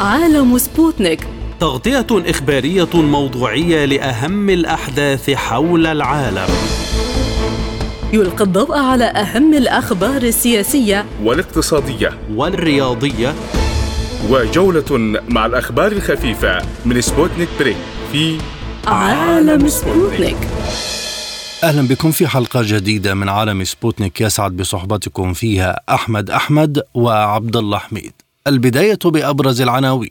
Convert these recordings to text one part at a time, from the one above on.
عالم سبوتنيك. تغطية إخبارية موضوعية لأهم الأحداث حول العالم. يلقي الضوء على أهم الأخبار السياسية. والاقتصادية. والرياضية. وجولة مع الأخبار الخفيفة من سبوتنيك break في عالم سبوتنيك. أهلا بكم في حلقة جديدة من عالم سبوتنيك. يسعد بصحبتكم فيها أحمد أحمد وعبد الله حميد. البداية بأبرز العناوين.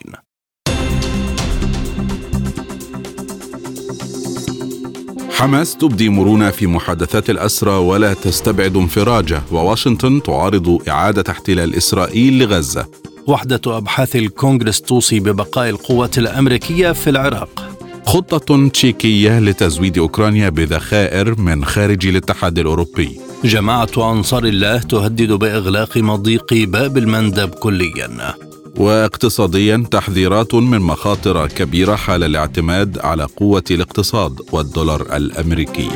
حماس تبدي مرونة في محادثات الأسرى ولا تستبعد انفراجه وواشنطن تعارض إعادة احتلال إسرائيل لغزة. وحدة أبحاث الكونغرس توصي ببقاء القوات الأمريكية في العراق. خطة تشيكية لتزويد أوكرانيا بذخائر من خارج الاتحاد الأوروبي جماعة أنصار الله تهدد بإغلاق مضيق باب المندب كليا. واقتصاديا تحذيرات من مخاطر كبيرة حال الاعتماد على قوة الاقتصاد والدولار الأمريكي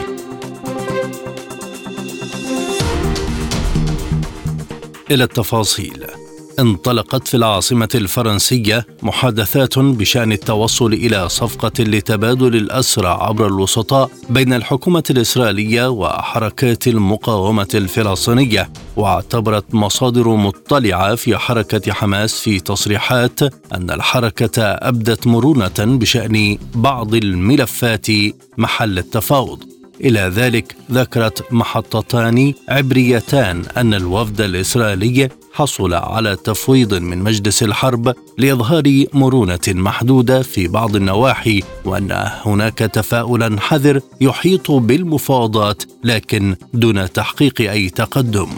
إلى التفاصيل. انطلقت في العاصمة الفرنسية محادثات بشأن التوصل إلى صفقة لتبادل الأسرى عبر الوسطاء بين الحكومة الإسرائيلية وحركات المقاومة الفلسطينية واعتبرت مصادر مطلعة في حركة حماس في تصريحات أن الحركة أبدت مرونة بشأن بعض الملفات محل التفاوض. إلى ذلك ذكرت محطتان عبريتان أن الوفد الإسرائيلي حصل على تفويض من مجلس الحرب لإظهار مرونة محدودة في بعض النواحي وأن هناك تفاؤلا حذر يحيط بالمفاوضات لكن دون تحقيق أي تقدم.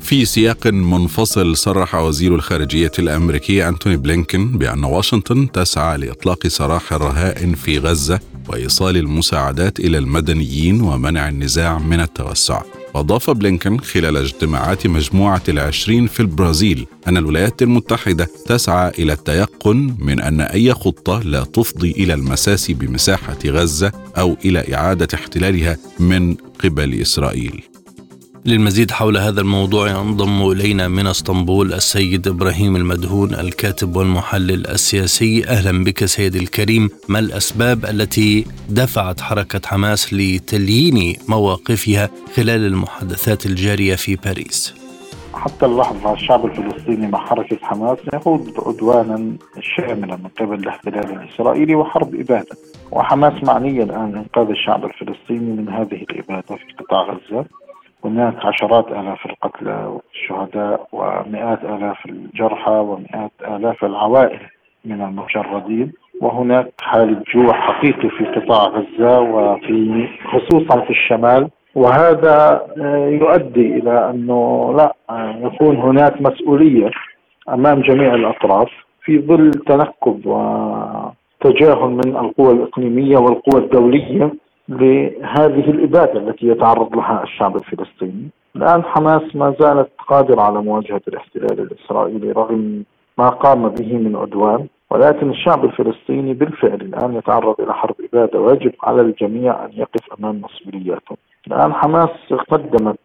في سياق منفصل صرح وزير الخارجية الأمريكي أنتوني بلينكن بأن واشنطن تسعى لإطلاق سراح الرهائن في غزة وإيصال المساعدات إلى المدنيين ومنع النزاع من التوسع. وأضاف بلينكن خلال اجتماعات مجموعة العشرين في البرازيل أن الولايات المتحدة تسعى إلى التيقن من أن أي خطة لا تفضي إلى المساس بمساحة غزة أو إلى إعادة احتلالها من قبل إسرائيل. للمزيد حول هذا الموضوع ينضم إلينا من إسطنبول السيد إبراهيم المدهون الكاتب والمحلل السياسي. أهلا بك سيدي الكريم. ما الأسباب التي دفعت حركة حماس لتليين مواقفها خلال المحادثات الجارية في باريس؟ حتى اللحظة الشعب الفلسطيني مع حركة حماس يخوض عدوانا شاملا من قبل الاحتلال الإسرائيلي وحرب إبادة. وحماس معنية الآن إنقاذ الشعب الفلسطيني من هذه الإبادة في قطاع غزة. هناك عشرات آلاف القتلى والشهداء ومئات آلاف الجرحى ومئات آلاف العوائل من المشردين وهناك حالة جوع حقيقي في قطاع غزة وفي خصوصا في الشمال. وهذا آه، يؤدي إلى أنه لا آه، يكون هناك مسؤولية أمام جميع الأطراف في ظل تنكب وتجاهل من القوى الإقليمية والقوى الدولية. لهذه الإبادة التي يتعرض لها الشعب الفلسطيني. الآن حماس ما زالت قادرة على مواجهة الاحتلال الإسرائيلي رغم ما قام به من عدوان ولكن الشعب الفلسطيني بالفعل الآن يتعرض إلى حرب إبادة ويجب على الجميع أن يقف أمام مسؤولياته الآن حماس قدمت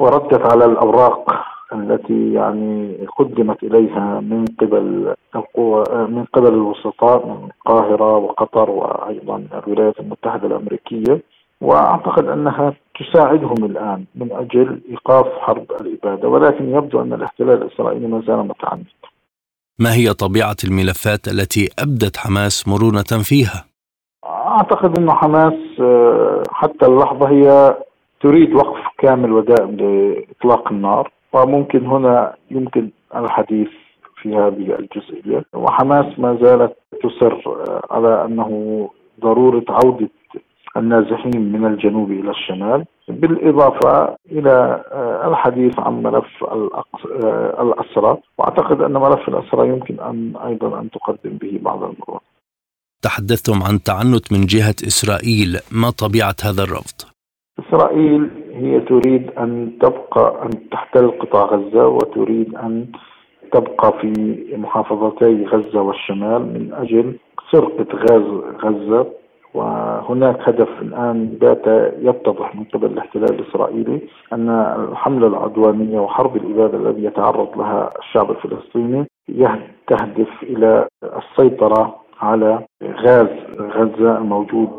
وردت على الأوراق التي يعني قدمت إليها من قبل القوى من قبل الوسطاء من القاهرة وقطر وأيضا الولايات المتحدة الأمريكية وأعتقد أنها تساعدهم الآن من أجل إيقاف حرب الإبادة ولكن يبدو أن الاحتلال الإسرائيلي ما زال متعنت. ما هي طبيعة الملفات التي أبدت حماس مرونة فيها؟ أعتقد أن حماس آه، حتى اللحظة هي تريد وقف كامل ودائم لإطلاق النار وممكن هنا يمكن الحديث في هذه الجزئية. وحماس ما زالت تصر على أنه ضرورة عودة النازحين من الجنوب إلى الشمال بالإضافة إلى الحديث عن ملف الأسرى. وأعتقد أن ملف الأسرى يمكن أن أيضا أن تقدم به بعض المرات. تحدثتم عن تعنت من جهة إسرائيل. ما طبيعة هذا الرفض؟ إسرائيل هي تريد أن تبقى أن تحتل قطاع غزة وتريد أن تبقى في محافظتي غزة والشمال من أجل سرقة غاز غزة. وهناك هدف الآن بات يتضح من قبل الاحتلال الإسرائيلي أن الحملة العدوانية وحرب الإبادة الذي يتعرض لها الشعب الفلسطيني تهدف إلى السيطرة على غاز غزة الموجود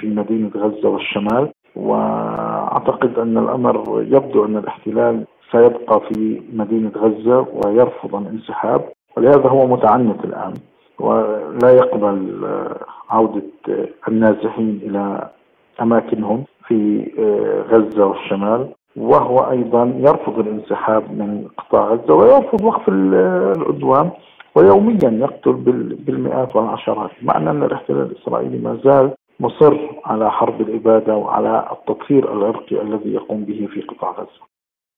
في مدينة غزة والشمال. وأعتقد أن الأمر يبدو أن الاحتلال سيبقى في مدينة غزة ويرفض الانسحاب ولهذا هو متعنت الآن ولا يقبل عودة النازحين إلى أماكنهم في غزة والشمال وهو أيضا يرفض الانسحاب من قطاع غزة ويرفض وقف العدوان ويوميا يقتل بالمئات والعشرات مع أن الاحتلال الإسرائيلي ما زال مصر على حرب الاباده وعلى التطهير العرقي الذي يقوم به في قطاع غزة.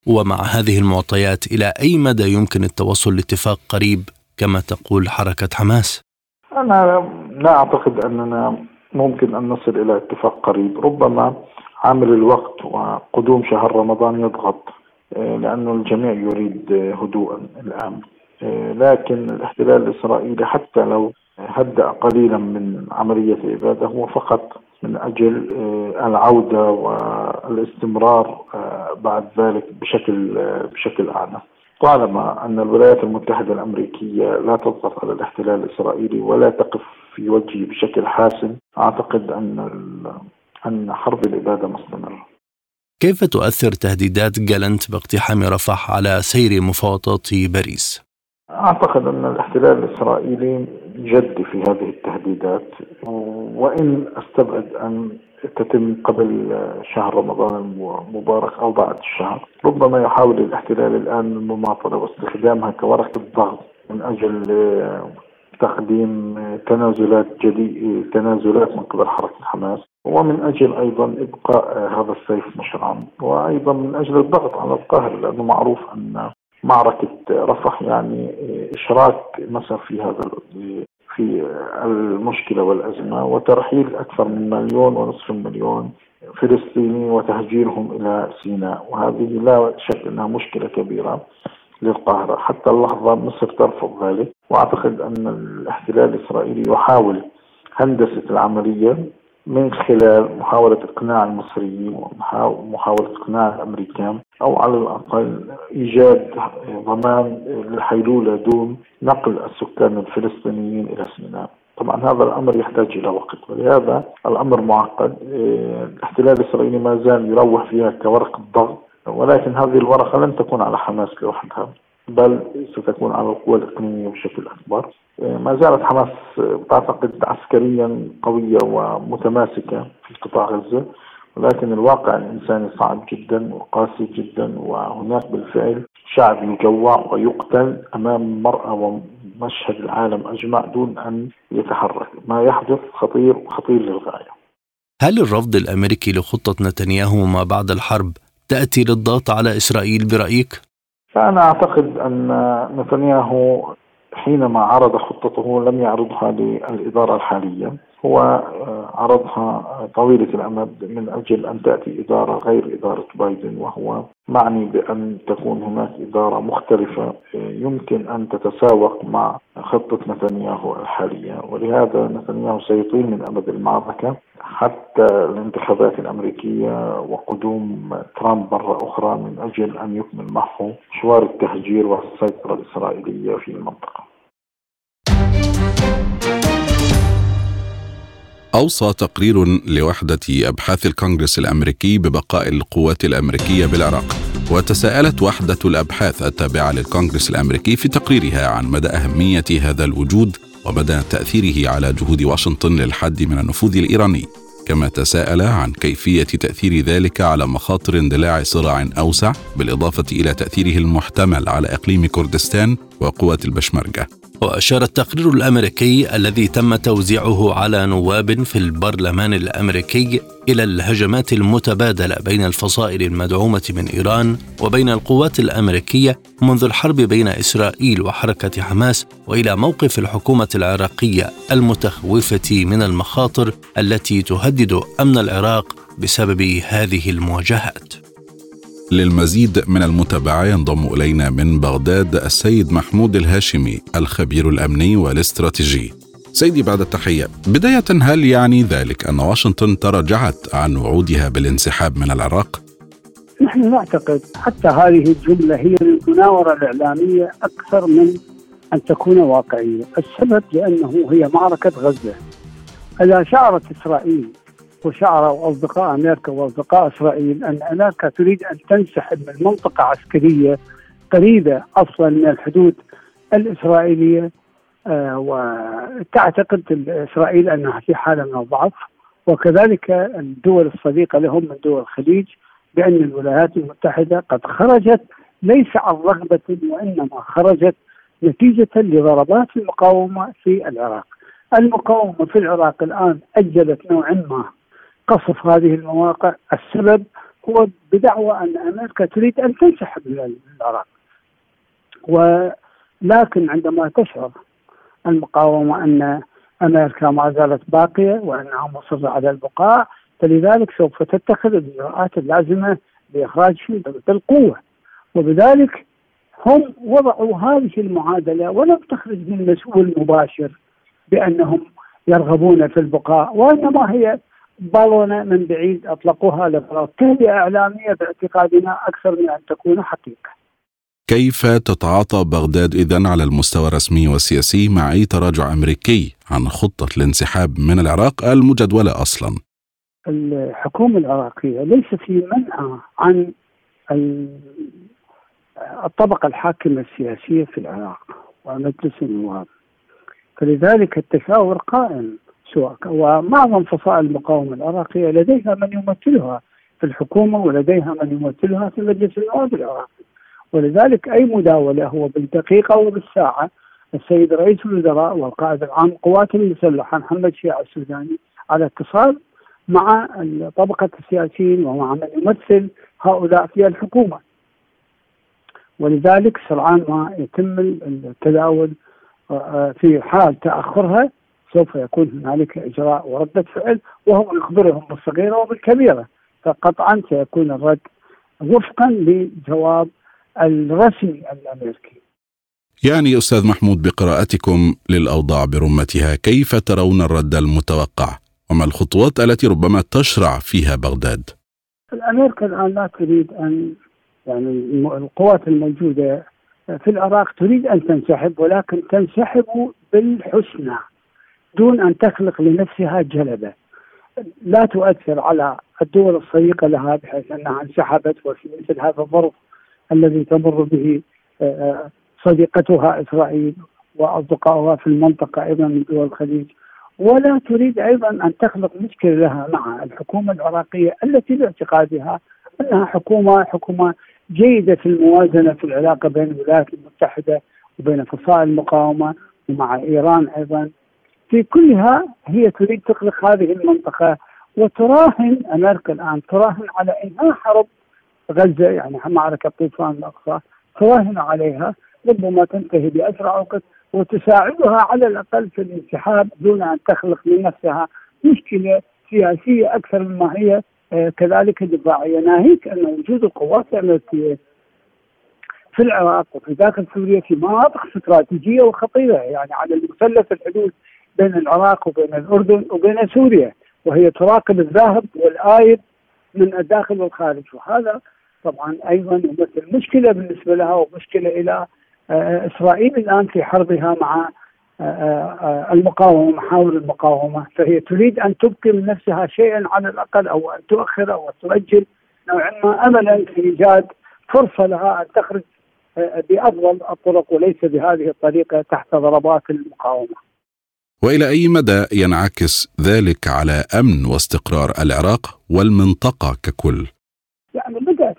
ومع هذه المعطيات إلى أي مدى يمكن التوصل لاتفاق قريب كما تقول حركة حماس؟ أنا لا أعتقد أننا ممكن أن نصل إلى اتفاق قريب، ربما عامل الوقت وقدوم شهر رمضان يضغط آه، لأنه الجميع يريد هدوءا الآن آه، لكن الاحتلال الإسرائيلي حتى لو هدأ قليلا من عملية الإبادة هو فقط من أجل آه، العودة والاستمرار بعد ذلك بشكل بشكل أعنف طالما أن الولايات المتحدة الأمريكية لا تضغط على الاحتلال الإسرائيلي ولا تقف في وجهه بشكل حاسم. أعتقد أن أن حرب الإبادة مستمرة. كيف تؤثر تهديدات جالنت باقتحام رفح على سير مفاوضات باريس؟ أعتقد أن الاحتلال الإسرائيلي جد في هذه التهديدات وإن أستبعد أن تتم قبل شهر رمضان المبارك أو بعد الشهر. ربما يحاول الاحتلال الآن المماطلة واستخدامها كورقة ضغط من أجل تقديم تنازلات جديدة تنازلات من قبل حركة حماس. ومن أجل أيضا إبقاء هذا السيف مشرعا وأيضا من أجل الضغط على القاهرة لأنه معروف أن معركة رفح يعني إشراك مصر في هذا في المشكلة والأزمة وترحيل أكثر من مليون ونصف مليون فلسطيني وتهجيرهم إلى سيناء. وهذه لا شك أنها مشكلة كبيرة للقاهرة حتى اللحظة مصر ترفض ذلك. وأعتقد أن الاحتلال الإسرائيلي يحاول هندسة العملية من خلال محاولة إقناع المصريين ومحاولة إقناع الأمريكان. أو على الأقل إيجاد ضمان للحيلولة دون نقل السكان الفلسطينيين إلى سيناء. طبعا هذا الأمر يحتاج إلى وقت ولهذا الأمر معقد. الاحتلال الإسرائيلي ما زال يروح فيها كورقه ضغط ولكن هذه الورقة لن تكون على حماس لوحدها بل ستكون على القوى الإقليمية بشكل أكبر. ما زالت حماس تعتقد عسكريا قوية ومتماسكة في قطاع غزة. ولكن الواقع الإنساني صعب جدا وقاسي جدا وهناك بالفعل شعب يجوع ويقتل أمام مرأة ومشهد العالم أجمع دون أن يتحرك. ما يحدث خطير وخطير للغاية. هل الرفض الأمريكي لخطة نتنياهو ما بعد الحرب تأتي للضغط على إسرائيل برأيك؟ فأنا أعتقد أن نتنياهو حينما عرض خطته لم يعرضها للإدارة الحالية. هو آه، عرضها طويلة الأمد من أجل أن تأتي إدارة غير إدارة بايدن وهو معني بأن تكون هناك إدارة مختلفة آه، يمكن أن تتساوق مع خطة نتنياهو الحالية. ولهذا نتنياهو سيطيل من أمد المعركة حتى الانتخابات الأمريكية وقدوم ترامب مرة أخرى من أجل أن يكمل معه مشوار التهجير والسيطرة الإسرائيلية في المنطقة. أوصى تقرير لوحدة أبحاث الكونغرس الأمريكي ببقاء القوات الأمريكية بالعراق وتساءلت وحدة الأبحاث التابعة للكونغرس الأمريكي في تقريرها عن مدى أهمية هذا الوجود ومدى تأثيره على جهود واشنطن للحد من النفوذ الإيراني. كما تساءل عن كيفية تأثير ذلك على مخاطر اندلاع صراع أوسع بالإضافة إلى تأثيره المحتمل على إقليم كردستان وقوات البشمركة. وأشار التقرير الأمريكي الذي تم توزيعه على نواب في البرلمان الأمريكي إلى الهجمات المتبادلة بين الفصائل المدعومة من إيران وبين القوات الأمريكية منذ الحرب بين إسرائيل وحركة حماس وإلى موقف الحكومة العراقية المتخوفة من المخاطر التي تهدد أمن العراق بسبب هذه المواجهات. للمزيد من المتابعة ينضم إلينا من بغداد السيد محمود الهاشمي الخبير الأمني والاستراتيجي. سيدي بعد التحية بداية هل يعني ذلك أن واشنطن تراجعت عن وعودها بالانسحاب من العراق؟ نحن نعتقد حتى هذه الجملة هي المناورة الإعلامية أكثر من أن تكون واقعية. السبب لأنه هي معركة غزة. إذا شعرت إسرائيل وشعر أصدقاء أمريكا وأصدقاء إسرائيل أن أمريكا تريد أن تنسحب من منطقة عسكرية قريبة أصلا من الحدود الإسرائيلية آه وتعتقد إسرائيل أنها في حالة من الضعف. وكذلك الدول الصديقة لهم من دول الخليج بأن الولايات المتحدة قد خرجت ليس عن رغبة وإنما خرجت نتيجة لضربات المقاومة في العراق. المقاومة في العراق الآن أجلت نوعا ما قصف هذه المواقع. السبب هو بدعوى أن أمريكا تريد أن تنسحب من العراق. ولكن عندما تشعر المقاومة أن أمريكا ما زالت باقية وأنها مصرة على البقاء فلذلك سوف تتخذ الإجراءات اللازمة لإخراجهم بالقوة وبذلك هم وضعوا هذه المعادلة ولم تخرج من مسؤول مباشر بأنهم يرغبون في البقاء وإنما هي بالونة من بعيد أطلقوها لغرض تهدئة إعلامية باعتقادنا أكثر من أن تكون حقيقة. كيف تتعاطى بغداد إذا على المستوى الرسمي والسياسي مع أي تراجع أمريكي عن خطة الانسحاب من العراق المجدولة أصلا؟ الحكومة العراقية ليس في منع عن الطبقة الحاكمة السياسية في العراق ومجلس النواب. فلذلك التشاور قائم سواء ومعظم فصائل المقاومة العراقية لديها من يمثلها في الحكومة ولديها من يمثلها في مجلس النواب العراقي. ولذلك أي مداولة هو بالدقيقة وبالساعة السيد رئيس الوزراء والقائد العام القوات المسلحة محمد شيع السوداني على اتصال مع طبقة السياسيين ومع من يمثل هؤلاء في الحكومة. ولذلك سرعان ما يتم التداول آه، في حال تأخرها سوف يكون هنالك إجراء وردة فعل وهم يخبرهم بالصغيرة وبالكبيرة فقطعا سيكون الرد وفقا لجواب الرسمي الأمريكي. يعني أستاذ محمود بقراءتكم للأوضاع برمتها كيف ترون الرد المتوقع وما الخطوات التي ربما تشرع فيها بغداد؟ أمريكا الآن لا تريد ان يعني القوات الموجودة في العراق تريد أن تنسحب ولكن تنسحب بالحسنى دون أن تخلق لنفسها جلبة. لا تؤثر على الدول الصديقة لها بحيث أنها انسحبت وفي مثل هذا الظرف الذي تمر به آه، آه، صديقتها إسرائيل وأصدقائها في المنطقة أيضا من دول الخليج ولا تريد أيضا أن تخلق مشكلة لها مع الحكومة العراقية التي باعتقادها أنها حكومة حكومة جيدة في الموازنة في العلاقة بين الولايات المتحدة وبين فصائل المقاومة ومع إيران أيضا في كلها هي تريد تخلق هذه المنطقة. وتراهن أمريكا الآن تراهن على انهاء حرب غزة يعني معركة طوفان الأقصى. تراهن عليها ربما تنتهي بأسرع وقت. وتساعدها على الأقل في الانسحاب دون أن تخلق لنفسها مشكلة سياسية أكثر مما هي آه، كذلك دفاعية. ناهيك أن وجود القوات الأمريكية في العراق وفي داخل سوريا في مناطق استراتيجية وخطيرة يعني على المثلث الحدود بين العراق وبين الأردن وبين سوريا وهي تراقب الذاهب والآيب من الداخل والخارج وهذا طبعا أيضا يمثل مشكلة بالنسبة لها ومشكلة إلى آه، إسرائيل الآن في حربها مع آه، آه، المقاومة محاور المقاومة فهي تريد أن تبقي من نفسها شيئا على الأقل أو أن تؤخر أو تؤجل نوعا ما املا في إيجاد فرصة لها أن تخرج بأفضل الطرق وليس بهذه الطريقة تحت ضربات المقاومة. وإلى أي مدى ينعكس ذلك على أمن واستقرار العراق والمنطقة ككل؟ يعني بدأ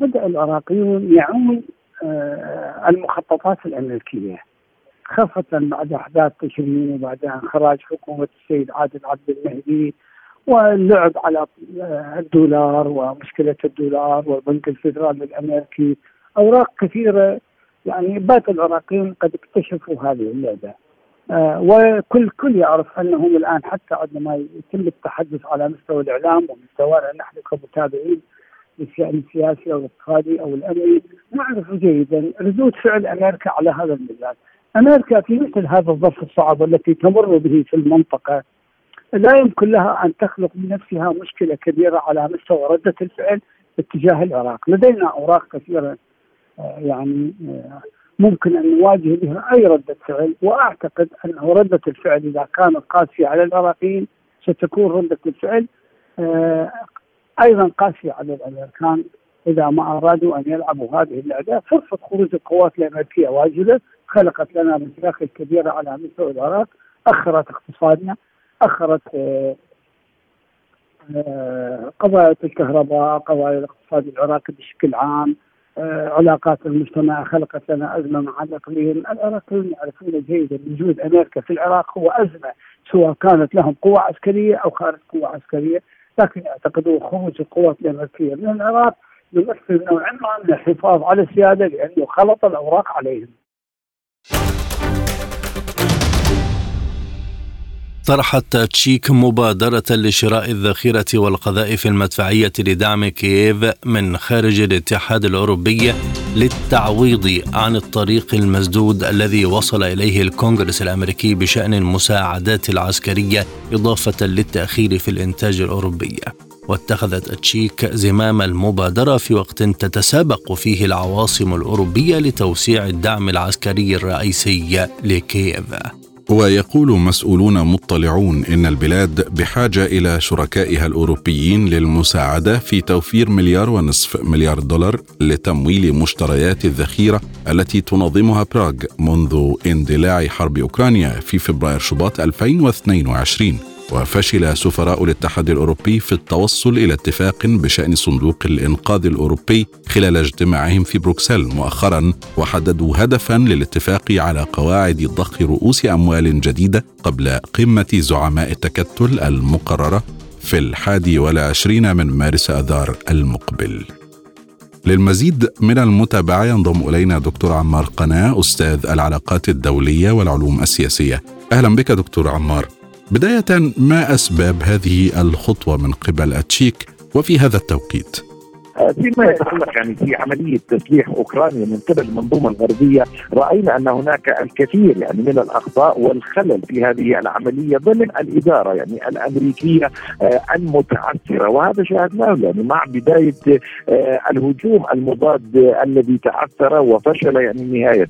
بدأ العراقيون يعون آه، المخططات الأمريكية. خاصة بعد أحداث تشرين وبعد انخراج حكومة السيد عادل عبد المهدي واللعب على آه، الدولار ومشكلة الدولار والبنك الفيدرالي الأمريكي. أوراق كثيرة يعني بات العراقيون قد اكتشفوا هذه اللعبة. آه وكل كل يعرف أنهم الآن حتى عندما يتم التحدث على مستوى الإعلام ومستوانا نحن كمتابعين للشأن السياسي أو الاقتصادي أو الأمني نعرف جيدا ردود فعل أمريكا على هذا المجال. أمريكا في مثل هذا الظرف الصعب التي تمر به في المنطقة لا يمكن لها أن تخلق بنفسها مشكلة كبيرة على مستوى ردة الفعل اتجاه العراق. لدينا أوراق كثيرة آه، يعني آه، ممكن أن نواجه بها أي ردة فعل وأعتقد أنه ردة الفعل إذا كانت قاسية على العراقيين ستكون ردة الفعل آه، أيضا قاسية على الامريكان إذا ما أرادوا أن يلعبوا هذه اللعبة. فرصة خروج القوات الأمريكية واجده خلقت لنا مشاكل كبيرة على مستوى العراق أخرت اقتصادنا أخرت آه، آه، قضايا الكهرباء قضايا الاقتصاد العراقي بشكل عام. علاقات المجتمع خلقت لنا أزمة مع الأقليم، العراقيون يعرفون جيدا وجود أمريكا في العراق هو أزمة سواء كانت لهم قوة عسكرية أو خارج قوة عسكرية، لكن يعتقدون خروج القوات الأمريكية من العراق يمثل نوعا ما من الحفاظ على السيادة لأنه خلط الأوراق عليهم. طرحت تشيك مبادرة لشراء الذخيرة والقذائف المدفعية لدعم كييف من خارج الاتحاد الأوروبي للتعويض عن الطريق المسدود الذي وصل إليه الكونغرس الأمريكي بشأن المساعدات العسكرية إضافة للتأخير في الإنتاج الأوروبي. واتخذت تشيك زمام المبادرة في وقت تتسابق فيه العواصم الأوروبية لتوسيع الدعم العسكري الرئيسي لكييف. ويقول مسؤولون مطلعون إن البلاد بحاجة إلى شركائها الأوروبيين للمساعدة في توفير مليار ونصف مليار دولار لتمويل مشتريات الذخيرة التي تنظمها براغ منذ اندلاع حرب أوكرانيا في فبراير شباط 2022 وفشل سفراء الاتحاد الأوروبي في التوصل إلى اتفاق بشأن صندوق الإنقاذ الأوروبي خلال اجتماعهم في بروكسل مؤخرا وحددوا هدفا للاتفاق على قواعد ضخ رؤوس أموال جديدة قبل قمة زعماء التكتل المقررة في الحادي والعشرين من مارس آذار المقبل. للمزيد من المتابعة ينضم إلينا دكتور عمار قناة أستاذ العلاقات الدولية والعلوم السياسية. أهلا بك دكتور عمار. بداية ما أسباب هذه الخطوة من قبل التشيك وفي هذا التوقيت؟ فيما يتعلق يعني في عملية تسليح أوكرانيا من قبل المنظومة الغربية رأينا أن هناك الكثير يعني من الأخطاء والخلل في هذه العملية ضمن الإدارة يعني الأمريكية آه، المتعثرة. وهذا شاهدناه يعني مع بداية آه، الهجوم المضاد الذي تعثر وفشل يعني نهاية.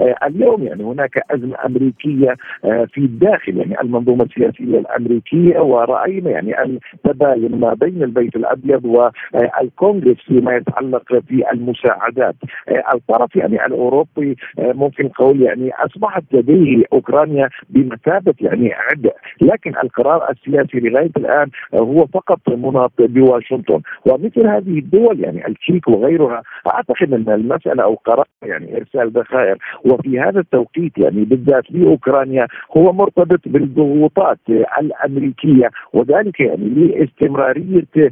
آه، اليوم يعني هناك أزمة أمريكية في الداخل يعني المنظومة السياسية الأمريكية ورأينا يعني التباين ما بين البيت الأبيض والكونغرس فيما يتعلق في المساعدات. آه، الطرف يعني الأوروبي آه، ممكن قول يعني أصبحت لديه أوكرانيا بمثابة يعني عبء لكن القرار السياسي لغاية الآن آه، هو فقط مناط بواشنطن. ومثل هذه الدول يعني التشيك وغيرها أعتقد أن المسألة أو قرار يعني إرسال ذخائر وفي هذا التوقيت يعني بالذات لأوكرانيا هو مرتبط بالضغوطات الأمريكية. وذلك يعني لاستمرارية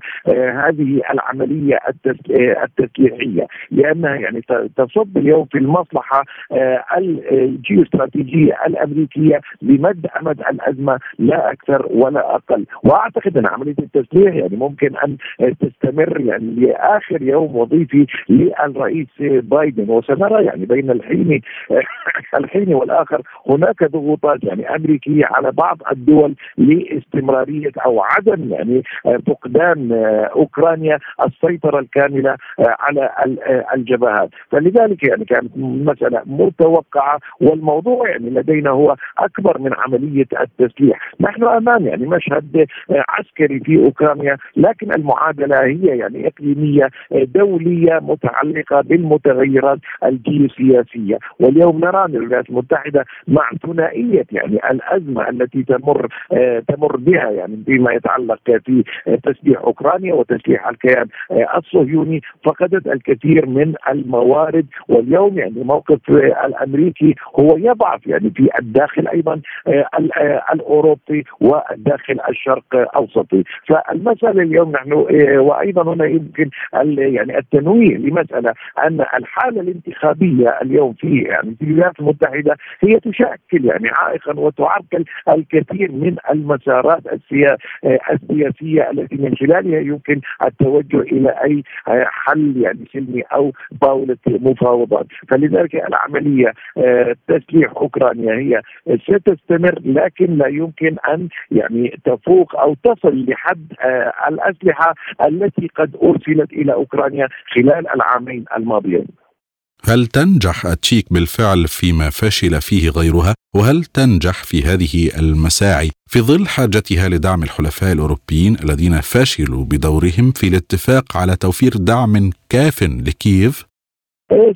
هذه العملية التسليحية. لانها يعني تصب اليوم في المصلحة آه، الجيوستراتيجيه الأمريكية لمد أمد الأزمة لا أكثر ولا أقل. وأعتقد أن عملية التسليح يعني ممكن أن تستمر يعني لآخر يوم وظيفي للرئيس بايدن. وسنرى يعني بين الحين الحين والآخر هناك ضغوطات يعني أمريكية على بعض الدول لاستمرارية أو عدم يعني فقدان أوكرانيا السيطرة السيطره الكاملة آه، على آه، الجبهات. فلذلك يعني كانت مسألة متوقعة والموضوع يعني لدينا هو أكبر من عملية التسليح. نحن أمام يعني مشهد آه، عسكري في أوكرانيا لكن المعادلة هي يعني إقليمية دولية متعلقة بالمتغيرات الجيوسياسية. واليوم نرى أن الولايات المتحدة مع ثنائية يعني الأزمة التي تمر تمر بها يعني فيما يتعلق في تسليح أوكرانيا وتسليح الكيان الصهيوني فقدت الكثير من الموارد واليوم يعني موقف الأمريكي هو يضعف يعني في الداخل أيضا آه، آه، الأوروبي والداخل الشرق الأوسطي. فالمسألة اليوم نحن آه، وأيضا هنا يمكن يعني التنويه لمسألة أن الحالة الانتخابية اليوم في يعني في الولايات المتحدة هي تشكل يعني عائقا وتعرقل الكثير من المسارات السياسية التي من خلالها يمكن التوجه إلى أي حل يعني سلمي أو طاوله مفاوضات. فلذلك العملية آه، تسليح أوكرانيا هي ستستمر لكن لا يمكن أن يعني تفوق أو تصل لحد آه، الأسلحة التي قد أرسلت إلى أوكرانيا خلال العامين الماضيين. هل تنجح التشيك بالفعل فيما فشل فيه غيرها؟ وهل تنجح في هذه المساعي؟ في ظل حاجتها لدعم الحلفاء الأوروبيين الذين فشلوا بدورهم في الاتفاق على توفير دعم كاف لكييف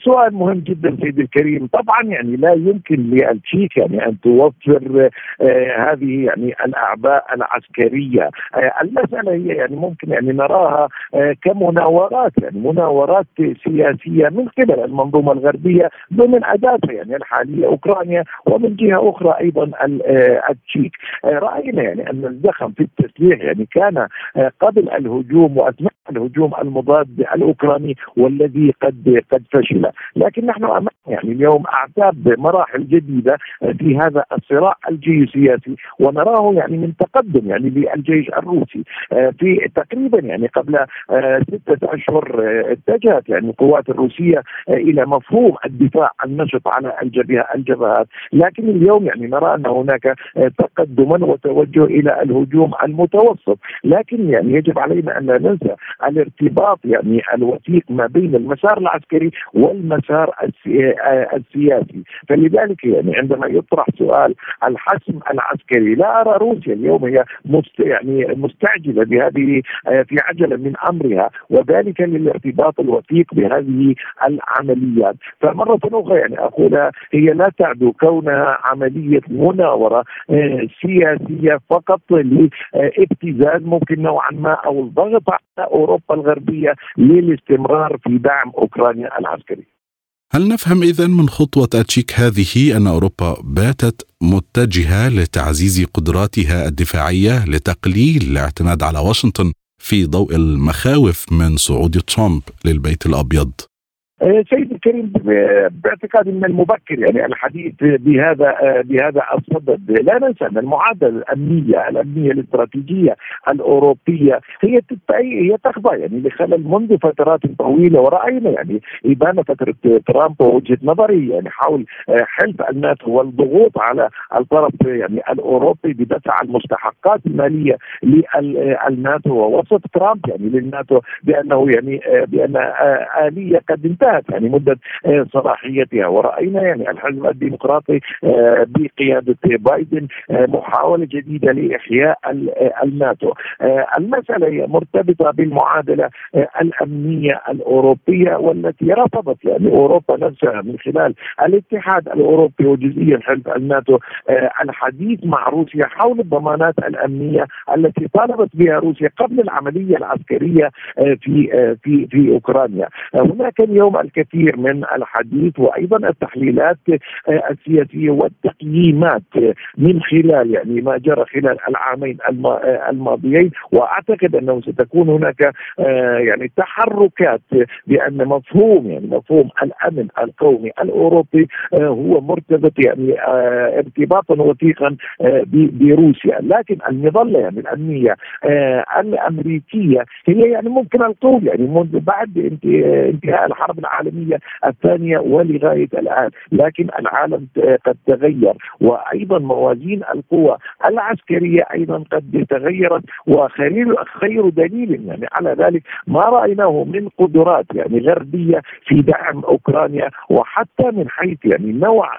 سؤال مهم جدا سيدي الكريم. طبعا يعني لا يمكن للتشيك يعني أن توفر آه هذه يعني الاعباء العسكرية. آه المسألة هي يعني ممكن يعني نراها آه كمناورات يعني مناورات سياسية من قبل المنظومة الغربية ضمن اداتها يعني الحالية أوكرانيا ومن جهة أخرى أيضا آه، التشيك آه، رأينا يعني أن الزخم في التسليح يعني كان آه، قبل الهجوم واثناء الهجوم المضاد الأوكراني والذي قد قد فشل. لكن نحن امام يعني اليوم أعتاب مراحل جديدة في هذا الصراع الجيوسياسي ونراه يعني من تقدم يعني للجيش الروسي. في تقريبا يعني قبل ستة أشهر اتجهت يعني القوات الروسية إلى مفهوم الدفاع النشط على الجبهه الجبهات. لكن اليوم يعني نرى أن هناك تقدما وتوجه إلى الهجوم المتوسط. لكن يعني يجب علينا أن لا ننسى الارتباط يعني الوثيق ما بين المسار العسكري والمسار السياسي. فلذلك يعني عندما يطرح سؤال الحسم العسكري لا أرى روسيا اليوم هي مست يعني مستعجلة بهذه في عجلة من أمرها وذلك للارتباط الوثيق بهذه العمليات. فمرة أخرى يعني اقولها هي لا تعدو كونها عملية مناورة آه، سياسية فقط لإبتزاز ممكن نوعا ما أو الضغط على أوروبا الغربية للاستمرار في دعم أوكرانيا العسكري. هل نفهم إذا من خطوة تشيك هذه أن أوروبا باتت متجهة لتعزيز قدراتها الدفاعية لتقليل الاعتماد على واشنطن في ضوء المخاوف من صعود ترامب للبيت الأبيض؟ آه، سيدي الكريم باعتقادي من المبكر يعني الحديث بهذا آه، بهذا الصدد. لا ننسى أن المعادلة الأمنية الأمنية الاستراتيجية الأوروبية هي هي تخضع يعني لخلل منذ فترات طويلة. ورأينا يعني إبان فترة ترامب ووجهة نظري يعني حول آه، حلف الناتو والضغوط على الطرف يعني الأوروبي بدفع المستحقات المالية للناتو ووصف ترامب يعني للناتو بأنه يعني بأن آلية قد انتهت. انتهت يعني مدة آه، صلاحيتها. ورأينا يعني الحزب الديمقراطي آه، بقيادة بايدن آه، محاولة جديدة لإحياء الناتو. المسألة هي مرتبطة بالمعادلة الأمنية الأوروبية والتي رفضت يعني أوروبا نفسها من خلال الاتحاد الأوروبي وجزئيا حلف الناتو الحديث مع روسيا حول الضمانات الأمنية التي طالبت بها روسيا قبل العملية العسكرية في في في أوكرانيا. هناك اليوم الكثير من الحديث وأيضا التحليلات آه، السياسية والتقييمات من خلال يعني ما جرى خلال العامين آه، الماضيين. وأعتقد أنه ستكون هناك آه، يعني تحركات بأن مفهوم يعني مفهوم الأمن القومي الأوروبي هو مرتبط يعني ارتباطا وثيقا بروسيا. لكن المظلة يعني الأمنية الأمريكية هي يعني ممكن القول يعني منذ بعد انتهاء الحرب الثانية ولغاية الآن. لكن العالم قد تغير وأيضا موازين القوى العسكرية أيضا قد تغيرت وخير خير دليل يعني على ذلك ما رأيناه من قدرات يعني غربية في دعم أوكرانيا وحتى من حيث يعني نوع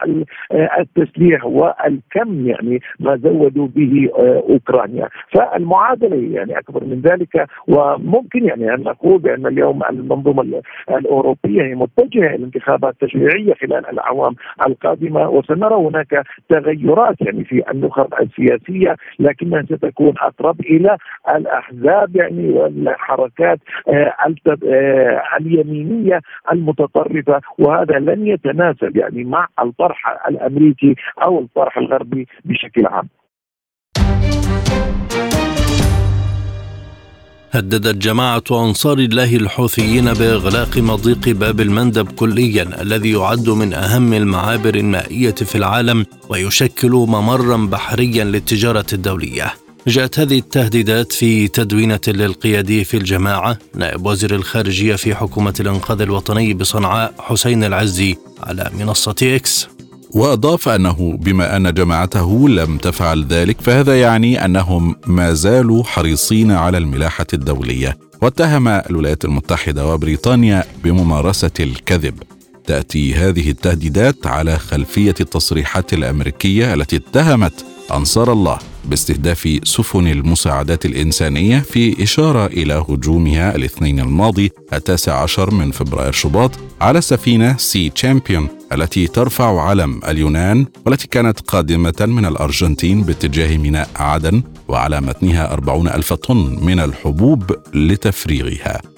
التسليح والكم يعني ما زودوا به أوكرانيا. فالمعادلة يعني أكبر من ذلك وممكن يعني أن نقول بأن اليوم المنظومة الأوروبية هي متجهه إلى انتخابات تشريعيه خلال الاعوام القادمة وسنرى هناك تغيرات يعني في النخب السياسية لكنها ستكون أقرب إلى الأحزاب يعني والحركات آه، آه، اليمينية المتطرفة وهذا لن يتناسب يعني مع الطرح الأمريكي أو الطرح الغربي بشكل عام. هددت جماعة أنصار الله الحوثيين بإغلاق مضيق باب المندب كليا الذي يعد من أهم المعابر المائية في العالم ويشكل ممرا بحريا للتجارة الدولية. جاءت هذه التهديدات في تدوينة للقيادي في الجماعة نائب وزير الخارجية في حكومة الإنقاذ الوطني بصنعاء حسين العزي على منصة إكس وأضاف أنه بما أن جماعته لم تفعل ذلك فهذا يعني أنهم ما زالوا حريصين على الملاحة الدولية. واتهم الولايات المتحدة وبريطانيا بممارسة الكذب. تأتي هذه التهديدات على خلفية التصريحات الأمريكية التي اتهمت أنصار الله. باستهداف سفن المساعدات الإنسانية في إشارة إلى هجومها الاثنين الماضي التاسع عشر من فبراير شباط على سفينة سي تشامبيون التي ترفع علم اليونان والتي كانت قادمة من الأرجنتين باتجاه ميناء عدن وعلى متنها أربعون ألف طن من الحبوب لتفريغها.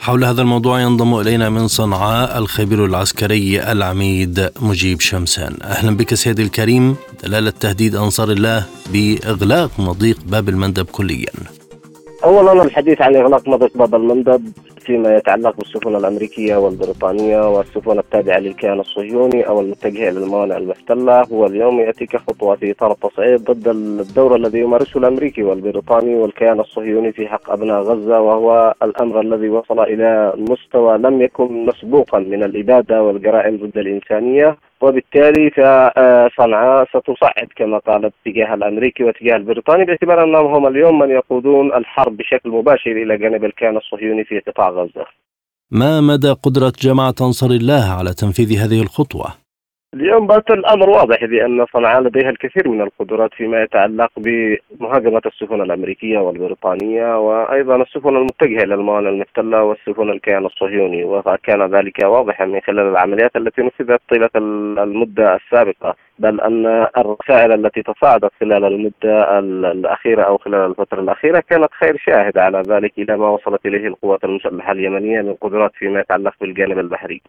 حول هذا الموضوع ينضم إلينا من صنعاء الخبير العسكري العميد مجيب شمسان. أهلا بك سيدي الكريم. دلالة تهديد أنصار الله بإغلاق مضيق باب المندب كليا. اولا الحديث عن إغلاق مضيق باب المندب فيما يتعلق بالسفن الأمريكية والبريطانية والسفن التابعة للكيان الصهيوني أو المتجهه إلى الموانئ المحتلة هو اليوم يأتي كخطوة في إطار التصعيد ضد الدور الذي يمارسه الأمريكي والبريطاني والكيان الصهيوني في حق أبناء غزة وهو الأمر الذي وصل إلى مستوى لم يكن مسبوقا من الإبادة والجرائم ضد الإنسانية. وبالتالي فصنعاء ستصعد كما قال اتجاه الأمريكي واتجاه البريطاني باعتبار أنهم هم اليوم من يقودون الحرب بشكل مباشر إلى جانب الكيان الصهيوني في قطاع غزة. ما مدى قدرة جماعة أنصار الله على تنفيذ هذه الخطوة؟ اليوم بات الأمر واضح بأن صنعاء لديها الكثير من القدرات فيما يتعلق بمهاجمة السفن الأمريكية والبريطانية وأيضا السفن المتجهة إلى الموانئ المحتله والسفن الكيان الصهيوني وكان ذلك واضحا من خلال العمليات التي نفذت طيلة المدة السابقة بل أن الرسائل التي تصاعدت خلال المدة الأخيرة أو خلال الفترة الأخيرة كانت خير شاهد على ذلك إلى ما وصلت إليه القوات المسلحة اليمنية من قدرات فيما يتعلق بالجانب البحري.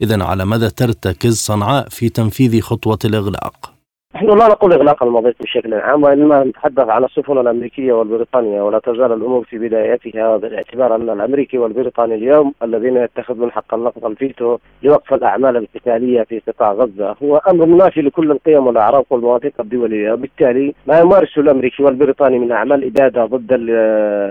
إذا على ماذا ترتكز صنعاء في تنفيذ خطوة الإغلاق؟ نحن لا نقول إغلاق المضيق بشكل عام وإنما نتحدث عن السفن الأمريكية والبريطانية ولا تزال الأمور في بدايتها باعتبار أن الأمريكي والبريطاني اليوم الذين يتخذون حق اللفظ الفيتو لوقف الأعمال القتالية في قطاع غزة هو أمر منافي لكل القيم والاعراف والمواثيق الدولية وبالتالي ما يمارسه الأمريكي والبريطاني من أعمال إبادة ضد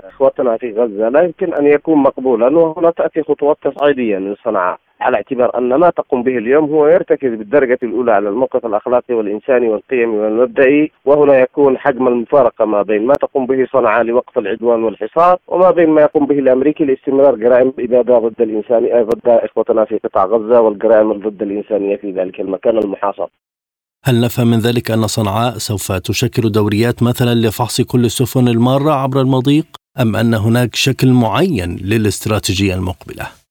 إخوتنا في غزة لا يمكن أن يكون مقبولا وهنا تأتي خطوات تصعيدية من صنعاء على اعتبار أن ما تقوم به اليوم هو يرتكز بالدرجة الأولى على الموقف الأخلاقي والإنساني والقيمي والمبدئي وهنا يكون حجم المفارقة ما بين ما تقوم به صنعاء لوقف العدوان والحصار وما بين ما يقوم به الأمريكي لاستمرار جرائم الاباده ضد الانساني ضد إخوتنا في قطاع غزة والجرائم ضد الإنسانية في ذلك المكان المحاصر. هل نفهم من ذلك أن صنعاء سوف تشكل دوريات مثلا لفحص كل السفن المارة عبر المضيق أم أن هناك شكل معين للاستراتيجية المقبلة؟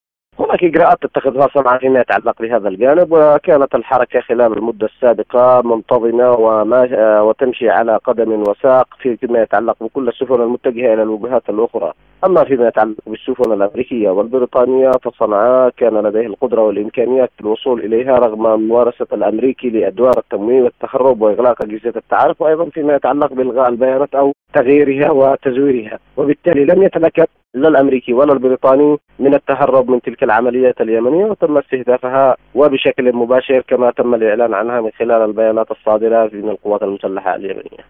هناك اجراءات تتخذها صنعاء فيما يتعلق بهذا الجانب وكانت الحركة خلال المدة السابقة منتظمة وما وتمشي على قدم وساق فيما يتعلق بكل السفن المتجهة إلى الوجهات الأخرى، أما فيما يتعلق بالسفن الأمريكية والبريطانية فصنعاء كان لديه القدرة والإمكانيات في الوصول إليها رغم ممارسة الأمريكي لأدوار التمويل والتخرب وإغلاق أجهزة التعارف وأيضا فيما يتعلق بإلغاء البيانات أو تغييرها وتزويرها، وبالتالي لم يتمكن لا الأمريكي ولا البريطاني من التهرب من تلك العمليات اليمنية وتم استهدافها وبشكل مباشر كما تم الإعلان عنها من خلال البيانات الصادرة من القوات المسلحة اليمنية.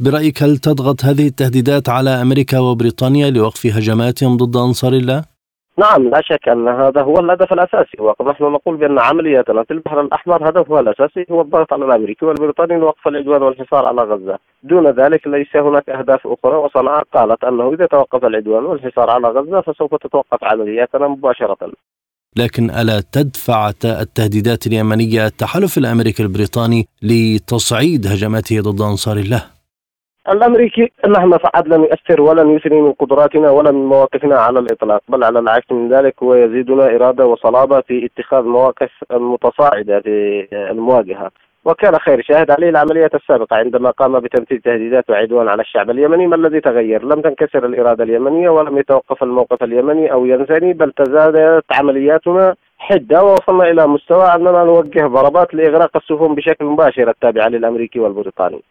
برأيك هل تضغط هذه التهديدات على أمريكا وبريطانيا لوقف هجماتهم ضد أنصار الله؟ نعم لا شك أن هذا هو الهدف الأساسي ونحن نقول بأن عملياتنا في البحر الأحمر هدفها الأساسي هو الضغط على الأمريكي والبريطاني لوقف العدوان والحصار على غزة، دون ذلك ليس هناك أهداف أخرى وصنعاء قالت أنه إذا توقف العدوان والحصار على غزة فسوف تتوقف عملياتنا مباشرة. لكن ألا تدفع التهديدات اليمنية التحالف الأمريكي البريطاني لتصعيد هجماته ضد أنصار الله؟ الأمريكي مهما فعل لن يؤثر ولن يثني من قدراتنا ولا من مواقفنا على الإطلاق، بل على العكس من ذلك هو يزيدنا إرادة وصلابة في اتخاذ مواقف متصاعده في المواجهة، وكان خير شاهد عليه العمليات السابقة عندما قام بتنفيذ تهديدات وعدوان على الشعب اليمني. ما الذي تغير؟ لم تنكسر الإرادة اليمنية ولم يتوقف الموقف اليمني أو ينثني بل تزادت عملياتنا حدة. ووصلنا إلى مستوى أننا نوجه ضربات لإغراق السفن بشكل مباشر التابعة للأمريكي والبريطاني.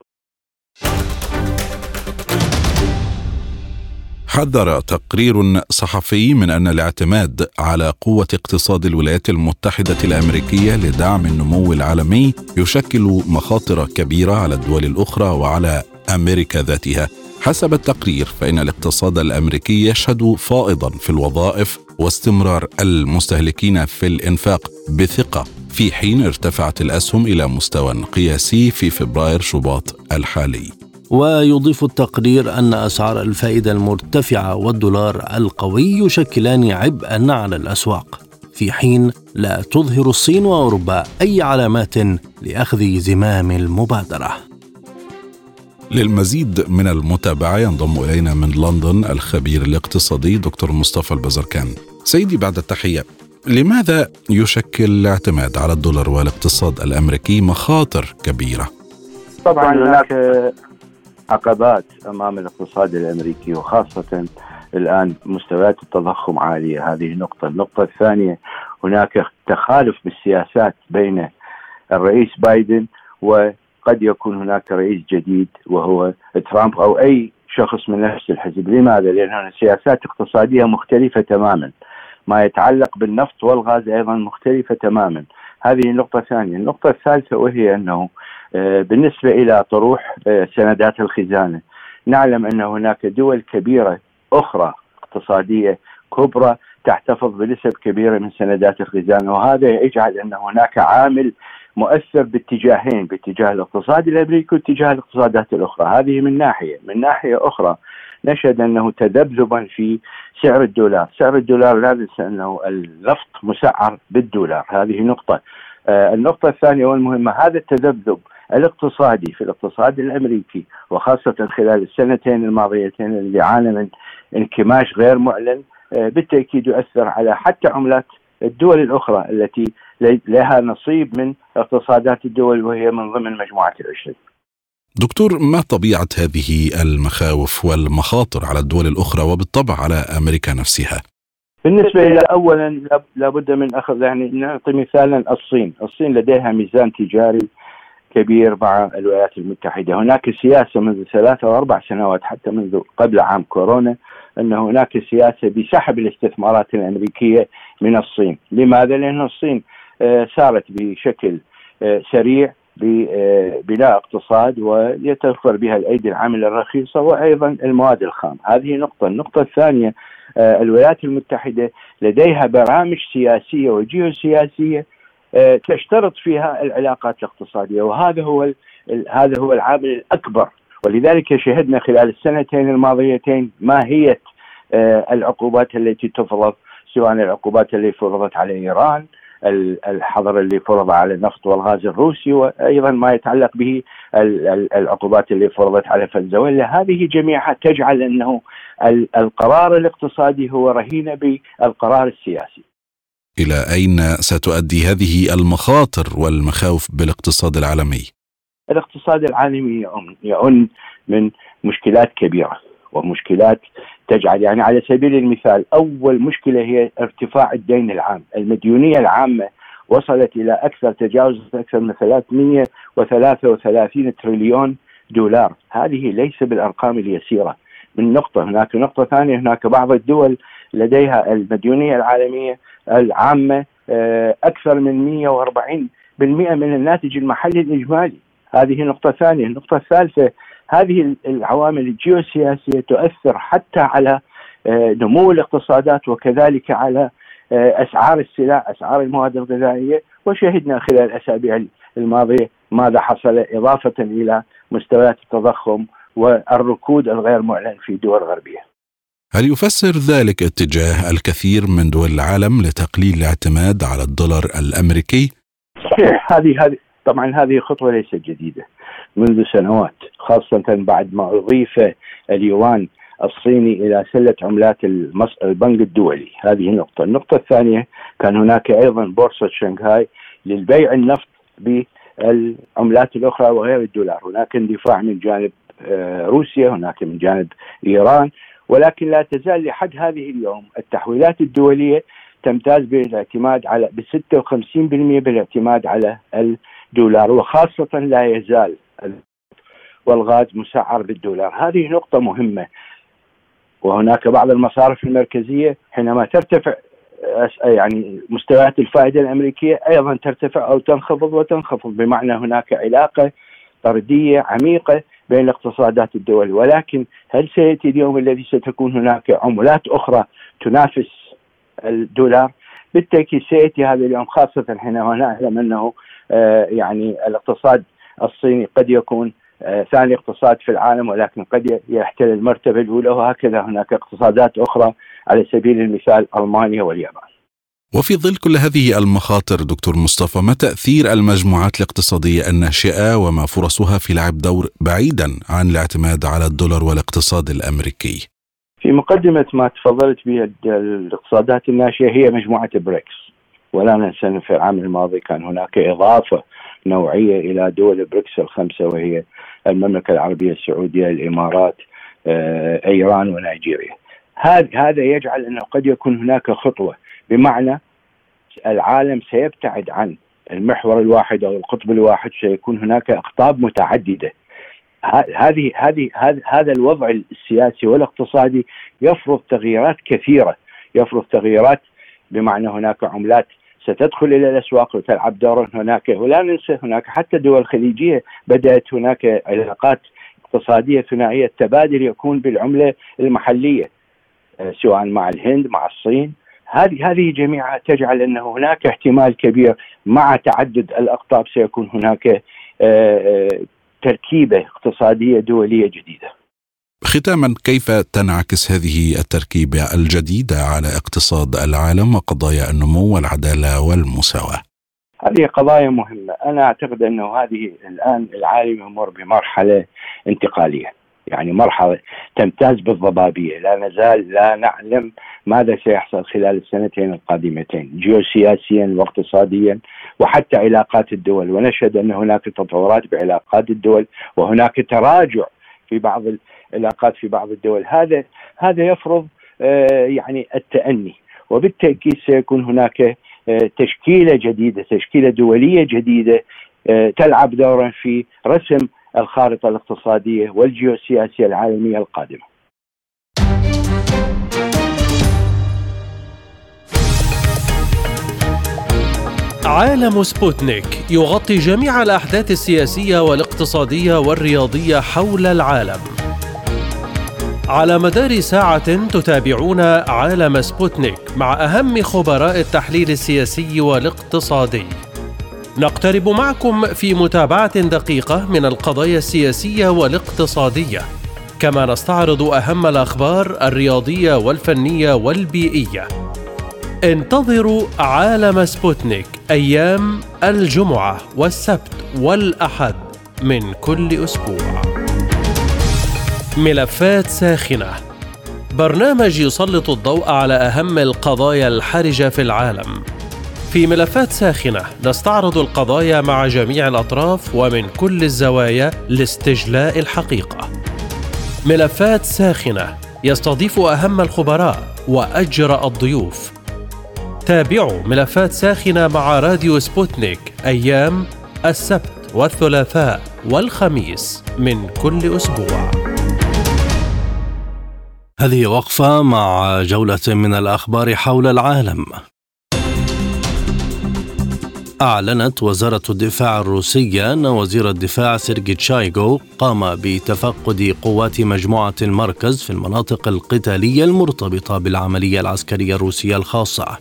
حذر تقرير صحفي من أن الاعتماد على قوة اقتصاد الولايات المتحدة الأمريكية لدعم النمو العالمي يشكل مخاطر كبيرة على الدول الأخرى وعلى أمريكا ذاتها. حسب التقرير فإن الاقتصاد الأمريكي يشهد فائضا في الوظائف واستمرار المستهلكين في الإنفاق بثقة. في حين ارتفعت الأسهم إلى مستوى قياسي في فبراير شباط الحالي. ويضيف التقرير أن أسعار الفائدة المرتفعة والدولار القوي يشكلان عبئا على الأسواق. في حين لا تظهر الصين وأوروبا أي علامات لأخذ زمام المبادرة. للمزيد من المتابعة ينضم إلينا من لندن الخبير الاقتصادي دكتور مصطفى البزركان. سيدي بعد التحية لماذا يشكل الاعتماد على الدولار والاقتصاد الأمريكي مخاطر كبيرة؟ طبعا هناك عقبات أمام الاقتصاد الأمريكي وخاصة الآن مستويات التضخم عالية هذه نقطة النقطة الثانية هناك تخالف بالسياسات بين الرئيس بايدن و قد يكون هناك رئيس جديد وهو ترامب أو أي شخص من نفس الحزب، لماذا؟ لأن سياسات اقتصادية مختلفة تماما. ما يتعلق بالنفط والغاز أيضا مختلفة تماما. هذه النقطة الثانية، النقطة الثالثة وهي آه، بالنسبة إلى طروح آه، سندات الخزانة، نعلم أن هناك دول كبيرة أخرى اقتصادية كبرى تحتفظ بنسب كبيرة من سندات الخزانة وهذا يجعل أن هناك عامل مؤثر باتجاهين باتجاه الاقتصاد الأمريكي واتجاه الاقتصادات الأخرى، هذه من ناحية، من ناحية أخرى نشهد أنه تذبذبا في سعر الدولار، سعر الدولار لا ننسى أنه النفط مسعر بالدولار، هذه نقطة. آه النقطة الثانية والمهمة هذا التذبذب الاقتصادي في الاقتصاد الأمريكي وخاصة خلال السنتين الماضيتين اللي عانى من انكماش غير معلن آه بالتأكيد يؤثر على حتى عملات الدول الأخرى التي لها نصيب من اقتصادات الدول وهي من ضمن مجموعة العشرين. دكتور ما طبيعة هذه المخاوف والمخاطر على الدول الأخرى وبالطبع على أمريكا نفسها؟ بالنسبة إلى اولا لابد من أخذ يعني نعطي مثالا الصين، الصين لديها ميزان تجاري كبير مع الولايات المتحدة، هناك سياسة منذ ثلاثة أو أربع سنوات حتى منذ قبل عام كورونا أن هناك سياسة بسحب الاستثمارات الأمريكية من الصين، لماذا؟ لأن الصين آه، سارت بشكل آه، سريع ببناء آه، اقتصاد وليتوفر بها الأيدي العاملة الرخيصة وأيضا المواد الخام، هذه نقطة، النقطة الثانية الولايات المتحدة لديها برامج سياسية وجيوسياسية تشترط فيها العلاقات الاقتصادية وهذا هو هذا هو العامل الأكبر ولذلك شهدنا خلال السنتين الماضيتين ماهية العقوبات التي تفرض سواء العقوبات التي فرضت على إيران الحظر اللي فرض على النفط والغاز الروسي وأيضا ما يتعلق به العقوبات اللي فرضت على فنزويلا هذه جميعها تجعل أنه القرار الاقتصادي هو رهينة بالقرار السياسي. إلى أين ستؤدي هذه المخاطر والمخاوف بالاقتصاد العالمي؟ الاقتصاد العالمي يؤن من مشكلات كبيرة ومشكلات تجعل يعني على سبيل المثال أول مشكلة هي ارتفاع الدين العام، المديونية العامة وصلت إلى أكثر تجاوز أكثر من 333 تريليون دولار، هذه ليس بالأرقام اليسيرة. من نقطة هناك نقطة ثانية هناك بعض الدول لديها المديونية العالمية العامة آه، أكثر من 140 بالمئة من الناتج المحلي الإجمالي. هذه نقطة ثانية. النقطة الثالثة هذه العوامل الجيوسياسية تؤثر حتى على آه، نمو الاقتصادات وكذلك على آه، أسعار السلع، أسعار المواد الغذائية، وشهدنا خلال الأسابيع الماضية ماذا حصل إضافة إلى مستويات التضخم والركود الغير معلن في دول غربيه. هل يفسر ذلك اتجاه الكثير من دول العالم لتقليل الاعتماد على الدولار الأمريكي؟ صحيح. هذه هذه طبعا هذه خطوة ليست جديدة. منذ سنوات خاصة بعد ما أضيف اليوان الصيني إلى سلة عملات البنك الدولي. هذه نقطة النقطة الثانية كان هناك أيضا بورصة شنغهاي للبيع النفط بالعملات الأخرى وغير الدولار. هناك اندفاع من جانب آه، روسيا هناك من جانب إيران. ولكن لا تزال لحد هذه اليوم التحويلات الدولية تمتاز بالاعتماد على ب 56% بالاعتماد على الدولار وخاصة لا يزال والغاز مسعر بالدولار. هذه نقطة مهمة. وهناك بعض المصارف المركزية حينما ترتفع يعني مستويات الفائدة الأمريكية أيضا ترتفع أو تنخفض وتنخفض. بمعنى هناك علاقة طردية عميقة بين اقتصادات الدول ولكن هل سيأتي اليوم الذي ستكون هناك عملات أخرى تنافس الدولار بالتأكيد سيأتي هذا اليوم خاصة حينما نعلم أنه آه، يعني الاقتصاد الصيني قد يكون آه، ثاني اقتصاد في العالم ولكن قد يحتل المرتبة الأولى وهكذا هناك اقتصادات أخرى على سبيل المثال ألمانيا واليابان. وفي ظل كل هذه المخاطر دكتور مصطفى ما تأثير المجموعات الاقتصادية الناشئة وما فرصها في لعب دور بعيدا عن الاعتماد على الدولار والاقتصاد الأمريكي؟ في مقدمة ما تفضلت به الاقتصادات الناشئة هي مجموعة بريكس. ولا ننسى في العام الماضي كان هناك إضافة نوعية إلى دول بريكس الخمسة وهي المملكة العربية السعودية الإمارات آه، إيران ونيجيريا. هذا يجعل أنه قد يكون هناك خطوة. بمعنى العالم سيبتعد عن المحور الواحد أو القطب الواحد سيكون هناك اقطاب متعددة. هذه هذه هذا الوضع السياسي والاقتصادي يفرض تغييرات كثيرة. يفرض تغييرات بمعنى هناك عملات ستدخل إلى الأسواق وتلعب دورا هناك. ولا ننسى هناك حتى دول خليجية بدأت هناك علاقات اقتصادية ثنائية التبادل يكون بالعملة المحلية. سواء مع الهند مع الصين هذه هذه جميعها تجعل أن هناك احتمال كبير مع تعدد الأقطاب سيكون هناك آه، آه، تركيبة اقتصادية دولية جديدة. ختاما كيف تنعكس هذه التركيبة الجديدة على اقتصاد العالم وقضايا النمو والعدالة والمساواة؟ هذه قضايا مهمة، أنا أعتقد أنه هذه الآن العالم يمر بمرحلة انتقالية. يعني مرحلة تمتاز بالضبابية. لا نزال لا نعلم ماذا سيحصل خلال السنتين القادمتين جيوسياسيا واقتصاديا وحتى علاقات الدول. ونشهد أن هناك تطورات بعلاقات الدول وهناك تراجع في بعض العلاقات في بعض الدول. هذا هذا يفرض آه، يعني التأني. وبالتأكيد سيكون هناك آه، تشكيلة جديدة تشكيلة دولية جديدة آه، تلعب دورا في رسم الخارطة الاقتصادية والجيوسياسية العالمية القادمة. عالم سبوتنيك يغطي جميع الأحداث السياسية والاقتصادية والرياضية حول العالم. على مدار ساعة تتابعون عالم سبوتنيك مع أهم خبراء التحليل السياسي والاقتصادي. نقترب معكم في متابعة دقيقة من القضايا السياسية والاقتصادية. كما نستعرض أهم الأخبار الرياضية والفنية والبيئية. انتظروا عالم سبوتنيك أيام الجمعة والسبت والأحد من كل أسبوع. ملفات ساخنة. برنامج يسلط الضوء على أهم القضايا الحرجة في العالم. في ملفات ساخنة نستعرض القضايا مع جميع الأطراف ومن كل الزوايا لاستجلاء الحقيقة. ملفات ساخنة يستضيف أهم الخبراء وأجرأ الضيوف. تابعوا ملفات ساخنة مع راديو سبوتنيك أيام السبت والثلاثاء والخميس من كل أسبوع. هذه وقفة مع جولة من الأخبار حول العالم. أعلنت وزارة الدفاع الروسية أن وزير الدفاع سيرجي تشايغو قام بتفقد قوات مجموعة المركز في المناطق القتالية المرتبطة بالعملية العسكرية الروسية الخاصة.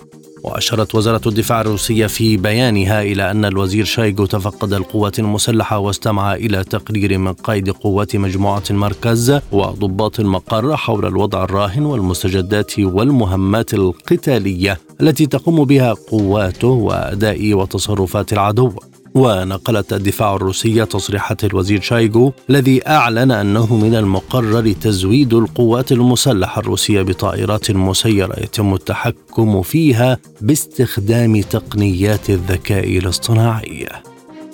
وأشارت وزارة الدفاع الروسية في بيانها إلى أن الوزير شايغو تفقد القوات المسلحة واستمع إلى تقرير من قائد قوات مجموعة المركز وضباط المقر حول الوضع الراهن والمستجدات والمهمات القتالية التي تقوم بها قواته وأداء وتصرفات العدو. ونقلت الدفاع الروسية تصريحات الوزير شايغو الذي أعلن أنه من المقرر تزويد القوات المسلحة الروسية بطائرات مسيرة يتم التحكم فيها باستخدام تقنيات الذكاء الاصطناعي.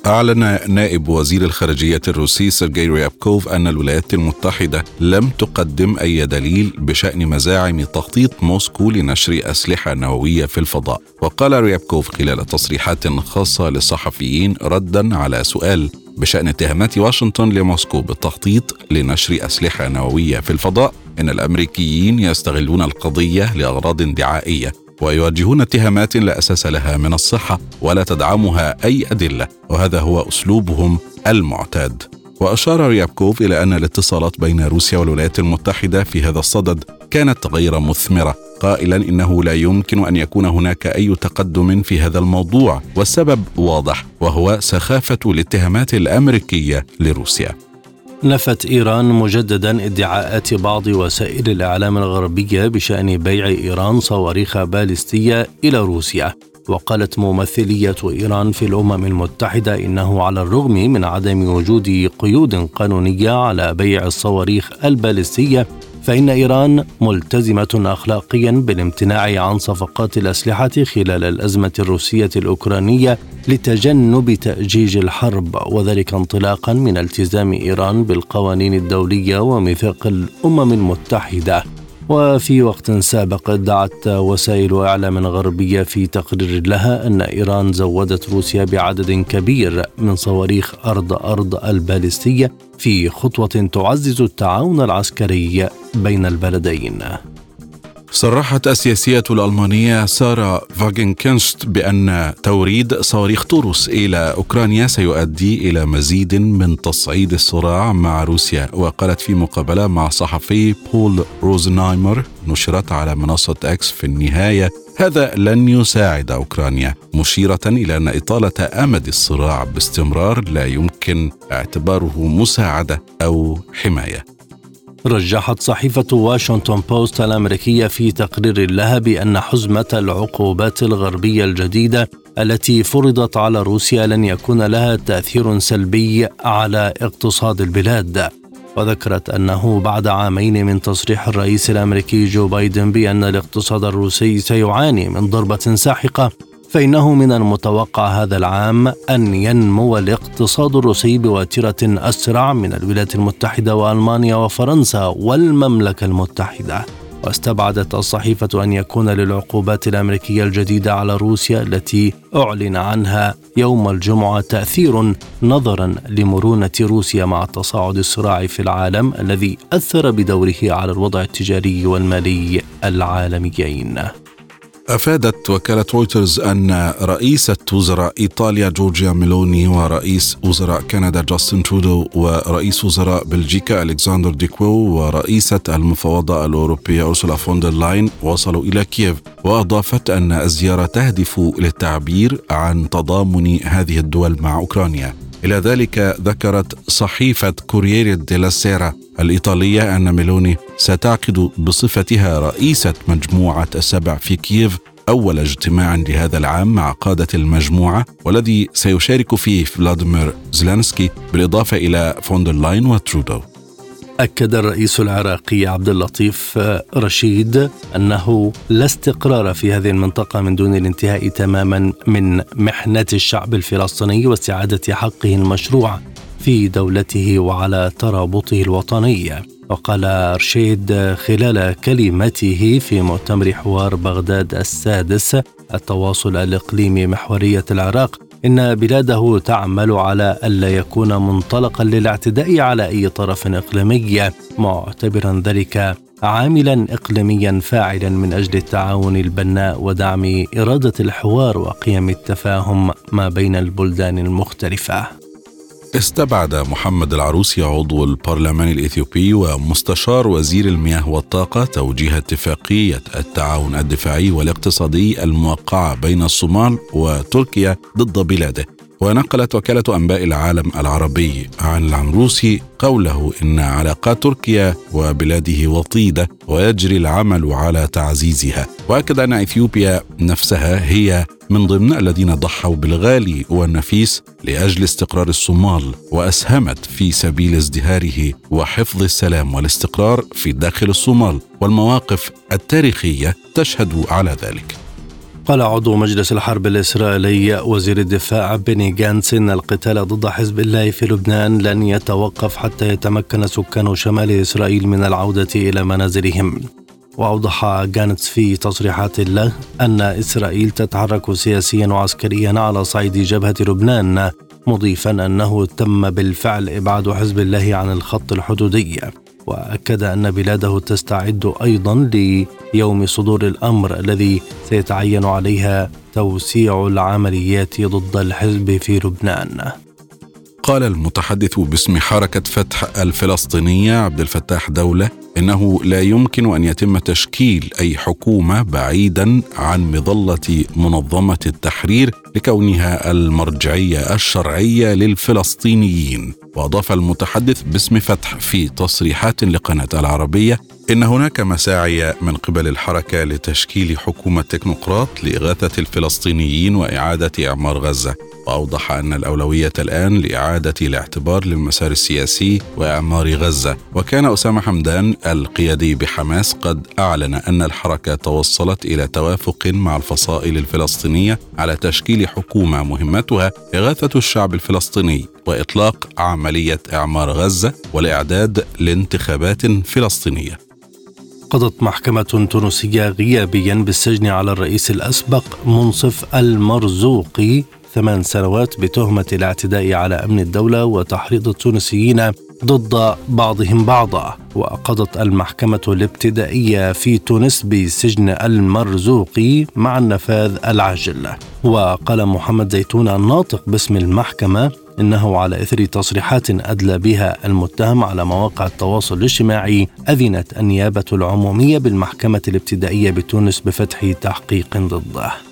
أعلن نائب وزير الخارجية الروسي سيرجي ريابكوف أن الولايات المتحدة لم تقدم أي دليل بشأن مزاعم تخطيط موسكو لنشر أسلحة نووية في الفضاء. وقال ريابكوف خلال تصريحات خاصة للصحفيين ردا على سؤال بشأن اتهامات واشنطن لموسكو بالتخطيط لنشر أسلحة نووية في الفضاء. إن الأمريكيين يستغلون القضية لأغراض دعائية ويوجهون اتهامات لا أساس لها من الصحة ولا تدعمها أي أدلة وهذا هو أسلوبهم المعتاد. وأشار ريابكوف إلى أن الاتصالات بين روسيا والولايات المتحدة في هذا الصدد كانت غير مثمرة. قائلا إنه لا يمكن أن يكون هناك أي تقدم في هذا الموضوع والسبب واضح وهو سخافة الاتهامات الأمريكية لروسيا. نفت إيران مجددا ادعاءات بعض وسائل الإعلام الغربية بشأن بيع إيران صواريخ باليستية إلى روسيا. وقالت ممثلية إيران في الأمم المتحدة إنه على الرغم من عدم وجود قيود قانونية على بيع الصواريخ الباليستية فإن إيران ملتزمة أخلاقيا بالامتناع عن صفقات الأسلحة خلال الأزمة الروسية الأوكرانية لتجنب تأجيج الحرب وذلك انطلاقا من التزام إيران بالقوانين الدولية وميثاق الأمم المتحدة. وفي وقت سابق ادعت وسائل إعلام غربية في تقرير لها أن إيران زودت روسيا بعدد كبير من صواريخ أرض أرض البالستيه في خطوة تعزز التعاون العسكري بين البلدين. صرحت السياسية الألمانية سارة فاغنكنشت بأن توريد صواريخ طوروس إلى أوكرانيا سيؤدي إلى مزيد من تصعيد الصراع مع روسيا وقالت في مقابلة مع صحفي بول روزنايمر نشرت على منصة أكس في النهاية هذا لن يساعد أوكرانيا مشيرة إلى أن إطالة أمد الصراع باستمرار لا يمكن اعتباره مساعدة أو حماية. رجحت صحيفة واشنطن بوست الأمريكية في تقرير لها بأن حزمة العقوبات الغربية الجديدة التي فرضت على روسيا لن يكون لها تأثير سلبي على اقتصاد البلاد. وذكرت أنه بعد عامين من تصريح الرئيس الأمريكي جو بايدن بأن الاقتصاد الروسي سيعاني من ضربة ساحقة فإنه من المتوقع هذا العام أن ينمو الاقتصاد الروسي بواترة أسرع من الولايات المتحدة وألمانيا وفرنسا والمملكة المتحدة واستبعدت الصحيفة أن يكون للعقوبات الأمريكية الجديدة على روسيا التي أعلن عنها يوم الجمعة تأثير نظرا لمرونة روسيا مع تصاعد الصراع في العالم الذي أثر بدوره على الوضع التجاري والمالي العالميين. أفادت وكالة رويترز أن رئيسة وزراء إيطاليا جورجيا ميلوني ورئيس وزراء كندا جاستن ترودو ورئيس وزراء بلجيكا ألكسندر ديكوو ورئيسة المفوضية الأوروبية أرسولا فوندر لاين وصلوا إلى كييف وأضافت أن الزيارة تهدف للتعبير عن تضامن هذه الدول مع أوكرانيا. إلى ذلك ذكرت صحيفة كورييري ديلا سيرا الإيطالية أن ميلوني ستعقد بصفتها رئيسة مجموعة السبع في كييف أول اجتماع لهذا العام مع قادة المجموعة والذي سيشارك فيه فلاديمير زيلانسكي بالإضافة إلى فوندر لاين وترودو. أكد الرئيس العراقي عبد اللطيف رشيد أنه لا استقرار في هذه المنطقة من دون الانتهاء تماما من محنة الشعب الفلسطيني واستعادة حقه المشروع في دولته وعلى ترابطه الوطني. وقال رشيد خلال كلمته في مؤتمر حوار بغداد السادس التواصل الإقليمي محورية العراق إن بلاده تعمل على ألا يكون منطلقا للاعتداء على أي طرف إقليمي معتبرا ذلك عاملا اقليميا فاعلا من أجل التعاون البناء ودعم إرادة الحوار وقيم التفاهم ما بين البلدان المختلفة. استبعد محمد العروسي عضو البرلمان الإثيوبي ومستشار وزير المياه والطاقة توجيه اتفاقية التعاون الدفاعي والاقتصادي الموقعة بين الصومال وتركيا ضد بلاده. ونقلت وكالة أنباء العالم العربي عن العمروسي قوله إن علاقات تركيا وبلاده وطيدة ويجري العمل على تعزيزها وأكد أن إثيوبيا نفسها هي من ضمن الذين ضحوا بالغالي والنفيس لأجل استقرار الصومال وأسهمت في سبيل ازدهاره وحفظ السلام والاستقرار في داخل الصومال والمواقف التاريخية تشهد على ذلك. قال عضو مجلس الحرب الإسرائيلي وزير الدفاع بني جانس إن القتال ضد حزب الله في لبنان لن يتوقف حتى يتمكن سكان شمال إسرائيل من العودة إلى منازلهم. وأوضح جانتس في تصريحات له أن إسرائيل تتحرك سياسيا وعسكريا على صعيد جبهة لبنان مضيفا أنه تم بالفعل إبعاد حزب الله عن الخط الحدودي. وأكد أن بلاده تستعد أيضا ليوم صدور الأمر الذي سيتعين عليها توسيع العمليات ضد الحزب في لبنان. قال المتحدث باسم حركة فتح الفلسطينية عبد الفتاح دولة إنه لا يمكن أن يتم تشكيل أي حكومة بعيدا عن مظلة منظمة التحرير لكونها المرجعية الشرعية للفلسطينيين. وأضاف المتحدث باسم فتح في تصريحات لقناة العربية إن هناك مساعي من قبل الحركة لتشكيل حكومة تكنوقراط لإغاثة الفلسطينيين وإعادة إعمار غزة. وأوضح أن الأولوية الآن لإعادة الاعتبار للمسار السياسي وإعمار غزة. وكان أسامة حمدان القيادي بحماس قد أعلن أن الحركة توصلت إلى توافق مع الفصائل الفلسطينية على تشكيل حكومة مهمتها إغاثة الشعب الفلسطيني وإطلاق عملية إعمار غزة والإعداد لانتخابات فلسطينية. قضت محكمة تونسية غيابيا بالسجن على الرئيس الأسبق منصف المرزوقي ثمان سنوات بتهمة الاعتداء على أمن الدولة وتحريض التونسيين ضد بعضهم بعضا وقضت المحكمة الابتدائية في تونس بسجن المرزوقي مع النفاذ العاجل. وقال محمد زيتون الناطق باسم المحكمة إنه على إثر تصريحات أدلى بها المتهم على مواقع التواصل الاجتماعي أذنت النيابة العمومية بالمحكمة الابتدائية بتونس بفتح تحقيق ضده.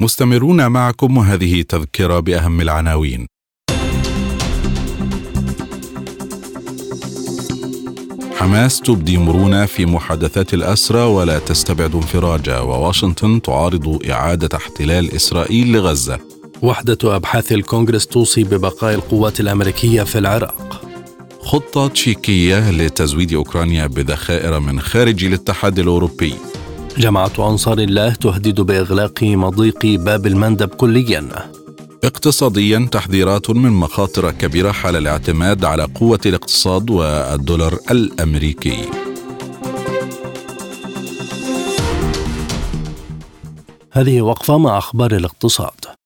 مستمرون معكم وهذه تذكرة بأهم العناوين. حماس تبدي مرونة في محادثات الأسرى ولا تستبعد انفراجا وواشنطن تعارض إعادة احتلال إسرائيل لغزة. وحدة أبحاث الكونغرس توصي ببقاء القوات الأمريكية في العراق. خطة تشيكية لتزويد أوكرانيا بذخائر من خارج الاتحاد الأوروبي. جماعة أنصار الله تهدد بإغلاق مضيق باب المندب كليا. اقتصاديا تحذيرات من مخاطر كبيرة حال الاعتماد على قوة الاقتصاد والدولار الأمريكي. هذه وقفة مع أخبار الاقتصاد.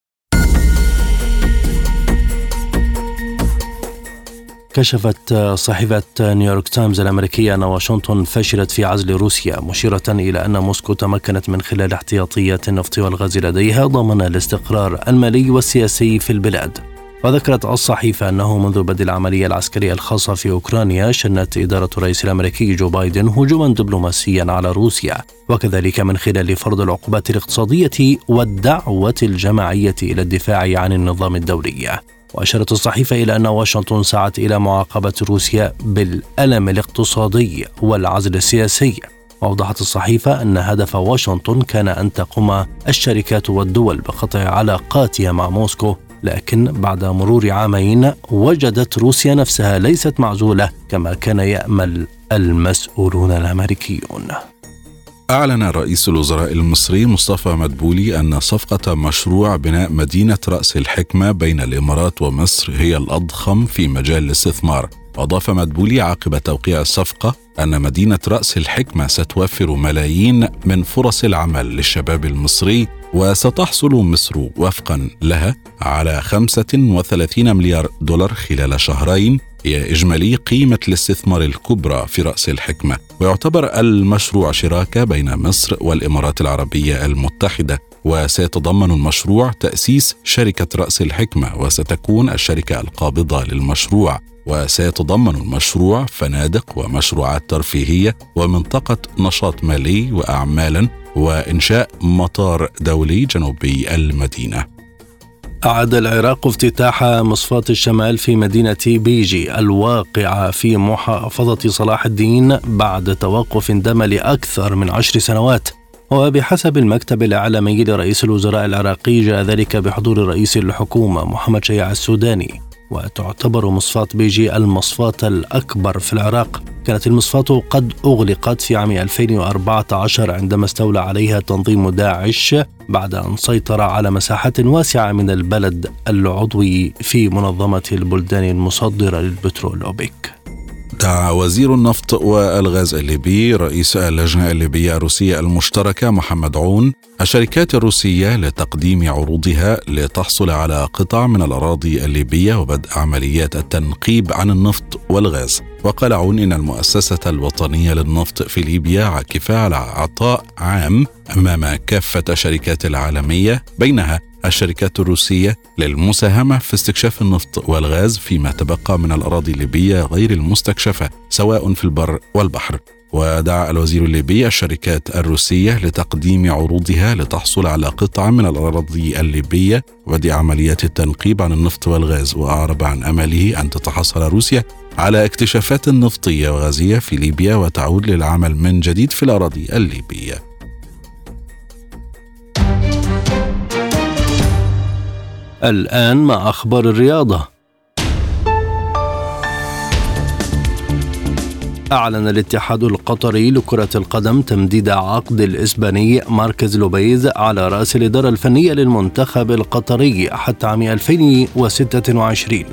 كشفت صحيفة نيويورك تايمز الأمريكية أن واشنطن فشلت في عزل روسيا مشيرة إلى أن موسكو تمكنت من خلال احتياطيات النفط والغاز لديها ضمن الاستقرار المالي والسياسي في البلاد. وذكرت الصحيفة أنه منذ بدء العملية العسكرية الخاصة في أوكرانيا شنت إدارة الرئيس الأمريكي جو بايدن هجوما دبلوماسيا على روسيا وكذلك من خلال فرض العقوبات الاقتصادية والدعوة الجماعية إلى الدفاع عن النظام الدولي. وأشارت الصحيفة إلى أن واشنطن سعت إلى معاقبة روسيا بالألم الاقتصادي والعزل السياسي. وأوضحت الصحيفة أن هدف واشنطن كان أن تقوم الشركات والدول بقطع علاقاتها مع موسكو لكن بعد مرور عامين وجدت روسيا نفسها ليست معزولة كما كان يأمل المسؤولون الأمريكيون. أعلن رئيس الوزراء المصري مصطفى مدبولي أن صفقة مشروع بناء مدينة رأس الحكمة بين الإمارات ومصر هي الأضخم في مجال الاستثمار. أضاف مدبولي عقب توقيع الصفقة أن مدينة رأس الحكمة ستوفر ملايين من فرص العمل للشباب المصري وستحصل مصر وفقا لها على 35 مليار دولار خلال شهرين إجمالي قيمة الاستثمار الكبرى في رأس الحكمة. ويعتبر المشروع شراكة بين مصر والإمارات العربية المتحدة وسيتضمن المشروع تأسيس شركة رأس الحكمة وستكون الشركة القابضة للمشروع. وسيتضمن المشروع فنادق ومشروعات ترفيهية ومنطقة نشاط مالي واعمالا وإنشاء مطار دولي جنوبي المدينة. أعاد العراق افتتاح مصفاة الشمال في مدينة بيجي الواقعة في محافظة صلاح الدين بعد توقف دام لأكثر من عشر سنوات. وبحسب المكتب الإعلامي لرئيس الوزراء العراقي جاء ذلك بحضور رئيس الحكومة محمد شيع السوداني. وتعتبر مصفاة بيجي المصفاة الأكبر في العراق. كانت المصفاة قد أغلقت في عام 2014 عندما استولى عليها تنظيم داعش بعد أن سيطر على مساحات واسعة من البلد العضوي في منظمة البلدان المصدرة للبترول أوبك وزير النفط والغاز الليبي رئيس اللجنة الليبية الروسية المشتركة محمد عون الشركات الروسية لتقديم عروضها لتحصل على قطع من الأراضي الليبية وبدء عمليات التنقيب عن النفط والغاز. وقال عون إن المؤسسة الوطنية للنفط في ليبيا عاكفة على عطاء عام أمام كافة الشركات العالمية بينها الشركات الروسية للمساهمة في استكشاف النفط والغاز فيما تبقى من الأراضي الليبية غير المستكشفة سواء في البر والبحر. ودعا الوزير الليبي الشركات الروسية لتقديم عروضها لتحصل على قطعة من الأراضي الليبية وبدء عمليات التنقيب عن النفط والغاز وأعرب عن أمله أن تتحصل روسيا على اكتشافات نفطية وغازية في ليبيا وتعود للعمل من جديد في الأراضي الليبية. الآن مع أخبار الرياضة. أعلن الاتحاد القطري لكرة القدم تمديد عقد الإسباني ماركز لوبيز على رأس الإدارة الفنية للمنتخب القطري حتى عام 2026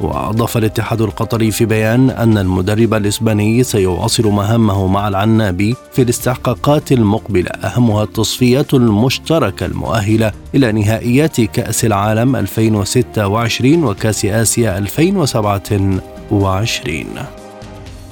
وأضاف الاتحاد القطري في بيان أن المدرب الإسباني سيواصل مهامه مع العنابي في الاستحقاقات المقبلة. أهمها التصفيات المشتركة المؤهلة إلى نهائيات كأس العالم 2026 وكأس آسيا 2027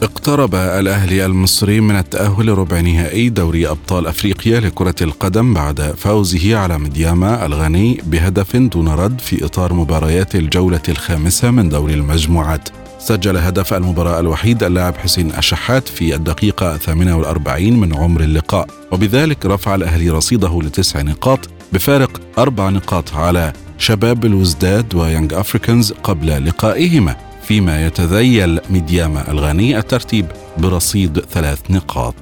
اقترب الأهلي المصري من التأهل لربع نهائي دوري أبطال أفريقيا لكرة القدم بعد فوزه على مدياما الغني بهدف دون رد في إطار مباريات الجولة الخامسة من دوري المجموعات. سجل هدف المباراة الوحيد اللاعب حسين الشحات في الدقيقة 48 من عمر اللقاء وبذلك رفع الأهلي رصيده لتسع نقاط بفارق أربع نقاط على شباب الوزداد ويانج أفريكانز قبل لقائهما. فيما يتذيل ميدياما الغاني الترتيب برصيد ثلاث نقاط.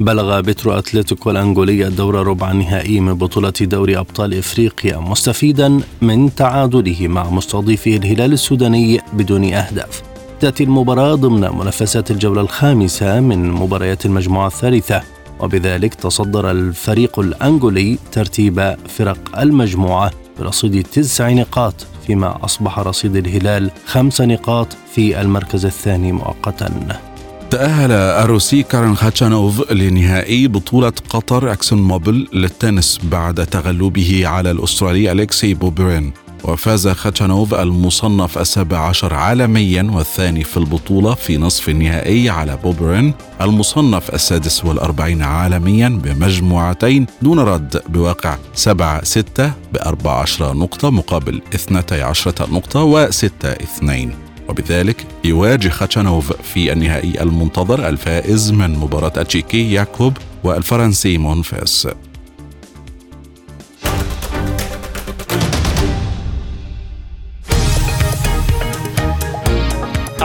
بلغ بترو أتلتيكو الأنغولي الدور ربع النهائي من بطولة دوري أبطال إفريقيا مستفيدا من تعادله مع مستضيفه الهلال السوداني بدون أهداف. تأتي المباراة ضمن منافسات الجولة الخامسة من مباريات المجموعة الثالثة وبذلك تصدر الفريق الأنغولي ترتيب فرق المجموعة برصيد تسع نقاط. فيما أصبح رصيد الهلال خمس نقاط في المركز الثاني مؤقتا. تأهل الروسي كارن خاتشانوف لنهائي بطولة قطر أكسون موبل للتنس بعد تغلبه على الأسترالي أليكسي بوبرين. وفاز خاتشانوف المصنف السابع عشر عالميا والثاني في البطولة في نصف النهائي على بوبرين المصنف السادس والأربعين عالميا بمجموعتين دون رد بواقع سبعة ستة بأربع عشر نقطة مقابل اثنتي عشرة نقطة وستة اثنين. وبذلك يواجه خاتشانوف في النهائي المنتظر الفائز من مباراة التشيكي ياكوب والفرنسي مونفيس.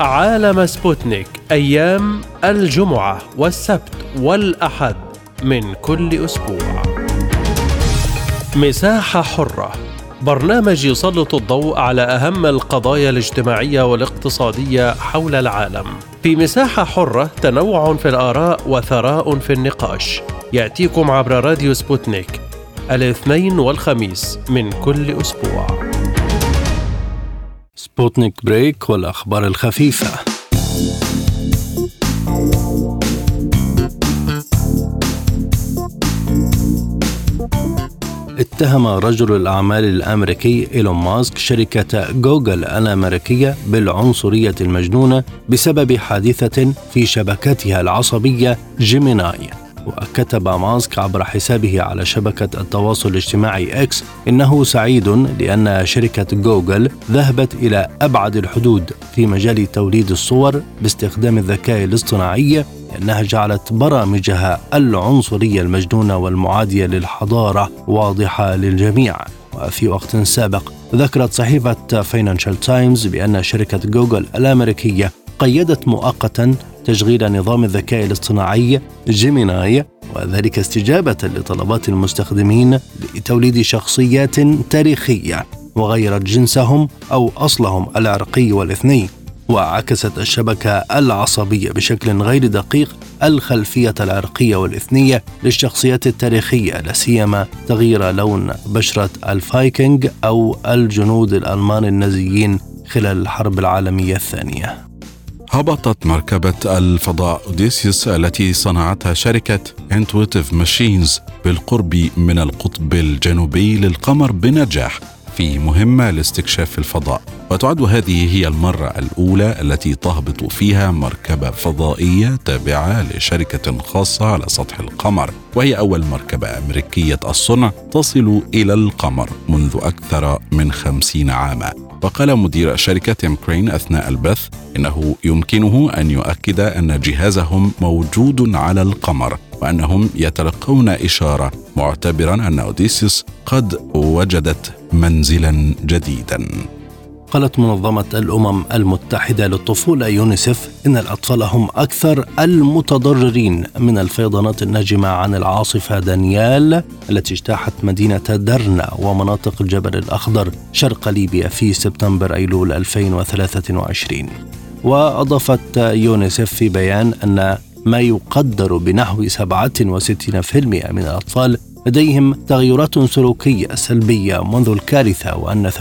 عالم سبوتنيك أيام الجمعة والسبت والأحد من كل أسبوع. مساحة حرة. برنامج يسلط الضوء على أهم القضايا الاجتماعية والاقتصادية حول العالم. في مساحة حرة تنوع في الآراء وثراء في النقاش. يأتيكم عبر راديو سبوتنيك الاثنين والخميس من كل أسبوع. سبوتنيك بريك والأخبار الخفيفة. اتهم رجل الأعمال الأمريكي إيلون ماسك شركة جوجل الأمريكية بالعنصرية المجنونة بسبب حادثة في شبكتها العصبية جيميناي. وكتب ماسك عبر حسابه على شبكة التواصل الاجتماعي إكس إنه سعيد لأن شركة جوجل ذهبت إلى أبعد الحدود في مجال توليد الصور باستخدام الذكاء الاصطناعي لأنها جعلت برامجها العنصرية المجنونة والمعادية للحضارة واضحة للجميع. وفي وقت سابق ذكرت صحيفة فاينانشال تايمز بأن شركة جوجل الأمريكية قيدت مؤقتا تشغيل نظام الذكاء الاصطناعي جيميناي وذلك استجابة لطلبات المستخدمين لتوليد شخصيات تاريخية وغيرت جنسهم أو أصلهم العرقي والإثني وعكست الشبكة العصبية بشكل غير دقيق الخلفية العرقية والإثنية للشخصيات التاريخية لا سيما تغيير لون بشرة الفايكنج أو الجنود الألمان النازيين خلال الحرب العالمية الثانية. هبطت مركبة الفضاء أوديسيوس التي صنعتها شركة انتويتيف ماشينز بالقرب من القطب الجنوبي للقمر بنجاح في مهمة لاستكشاف الفضاء. وتعد هذه هي المرة الأولى التي تهبط فيها مركبة فضائية تابعة لشركة خاصة على سطح القمر وهي أول مركبة أمريكية الصنع تصل إلى القمر منذ أكثر من خمسين عاما. وقال مدير شركة تيم كرين أثناء البث إنه يمكنه أن يؤكد أن جهازهم موجود على القمر وأنهم يتلقون إشارة معتبرا أن أوديسيوس قد وجدت منزلا جديدا. قالت منظمة الأمم المتحدة للطفولة يونيسف إن الأطفال هم أكثر المتضررين من الفيضانات الناجمة عن العاصفة دانيال التي اجتاحت مدينة درنا ومناطق الجبل الأخضر شرق ليبيا في سبتمبر أيلول 2023 وأضافت يونيسف في بيان أن ما يقدر بنحو 67% من الأطفال لديهم تغيرات سلوكية سلبية منذ الكارثة وأن 48%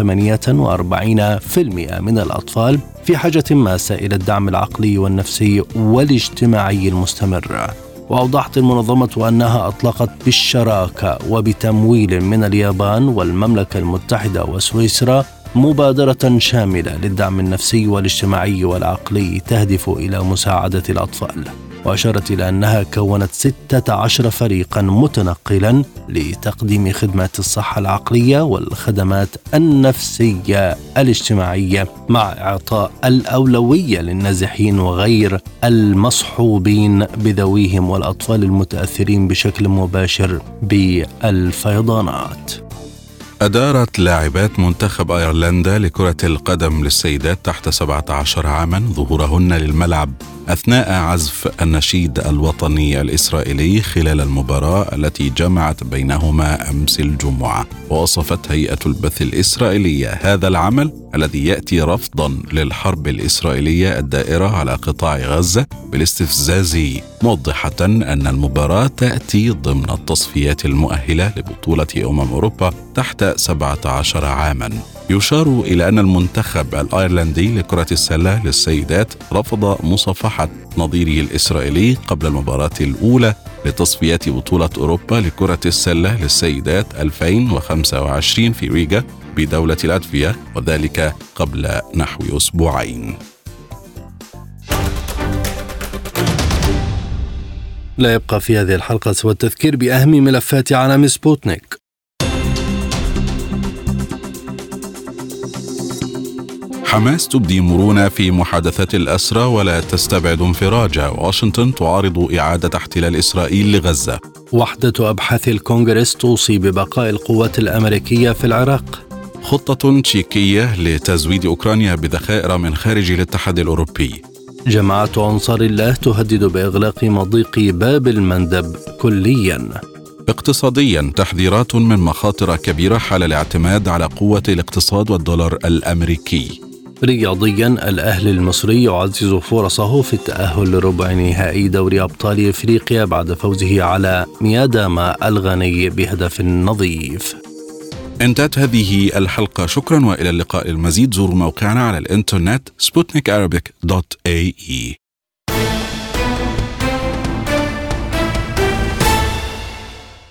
من الأطفال في حاجة ماسة إلى الدعم العقلي والنفسي والاجتماعي المستمر. وأوضحت المنظمة أنها أطلقت بالشراكة وبتمويل من اليابان والمملكة المتحدة وسويسرا مبادرة شاملة للدعم النفسي والاجتماعي والعقلي تهدف إلى مساعدة الأطفال. وأشارت إلى أنها كونت 16 فريقا متنقلا لتقديم خدمات الصحة العقلية والخدمات النفسية الاجتماعية مع إعطاء الأولوية للنازحين وغير المصحوبين بذويهم والأطفال المتأثرين بشكل مباشر بالفيضانات. أدارت لاعبات منتخب أيرلندا لكرة القدم للسيدات تحت 17 عاما ظهورهن للملعب أثناء عزف النشيد الوطني الإسرائيلي خلال المباراة التي جمعت بينهما أمس الجمعة ووصفت هيئة البث الإسرائيلية هذا العمل الذي يأتي رفضا للحرب الإسرائيلية الدائرة على قطاع غزة بالاستفزاز موضحة أن المباراة تأتي ضمن التصفيات المؤهلة لبطولة أمم أوروبا تحت 17 عاما. يشار إلى أن المنتخب الأيرلندي لكرة السلة للسيدات رفض مصافحة نظيره الإسرائيلي قبل المباراة الأولى لتصفيات بطولة أوروبا لكرة السلة للسيدات 2025 في ريغا بدولة لاتفيا وذلك قبل نحو أسبوعين. لا يبقى في هذه الحلقة سوى التذكير بأهم ملفات عالم سبوتنيك. حماس تبدي مرونة في محادثات الأسرى ولا تستبعد انفراجة واشنطن تعارض إعادة احتلال إسرائيل لغزة. وحدة أبحاث الكونغرس توصي ببقاء القوات الأمريكية في العراق. خطة تشيكية لتزويد أوكرانيا بذخائر من خارج الاتحاد الأوروبي. جماعة أنصار الله تهدد بإغلاق مضيق باب المندب كلياً. اقتصاديا تحذيرات من مخاطر كبيرة حال الاعتماد على قوة الاقتصاد والدولار الأمريكي. رياضيا الأهلي المصري يعزز فرصه في التأهل لربع نهائي دوري أبطال إفريقيا بعد فوزه على مياداما الغني بهدف نظيف. انتهت هذه الحلقة. شكرا وإلى اللقاء المزيد. زوروا موقعنا على الإنترنت سبوتنيك دوت اي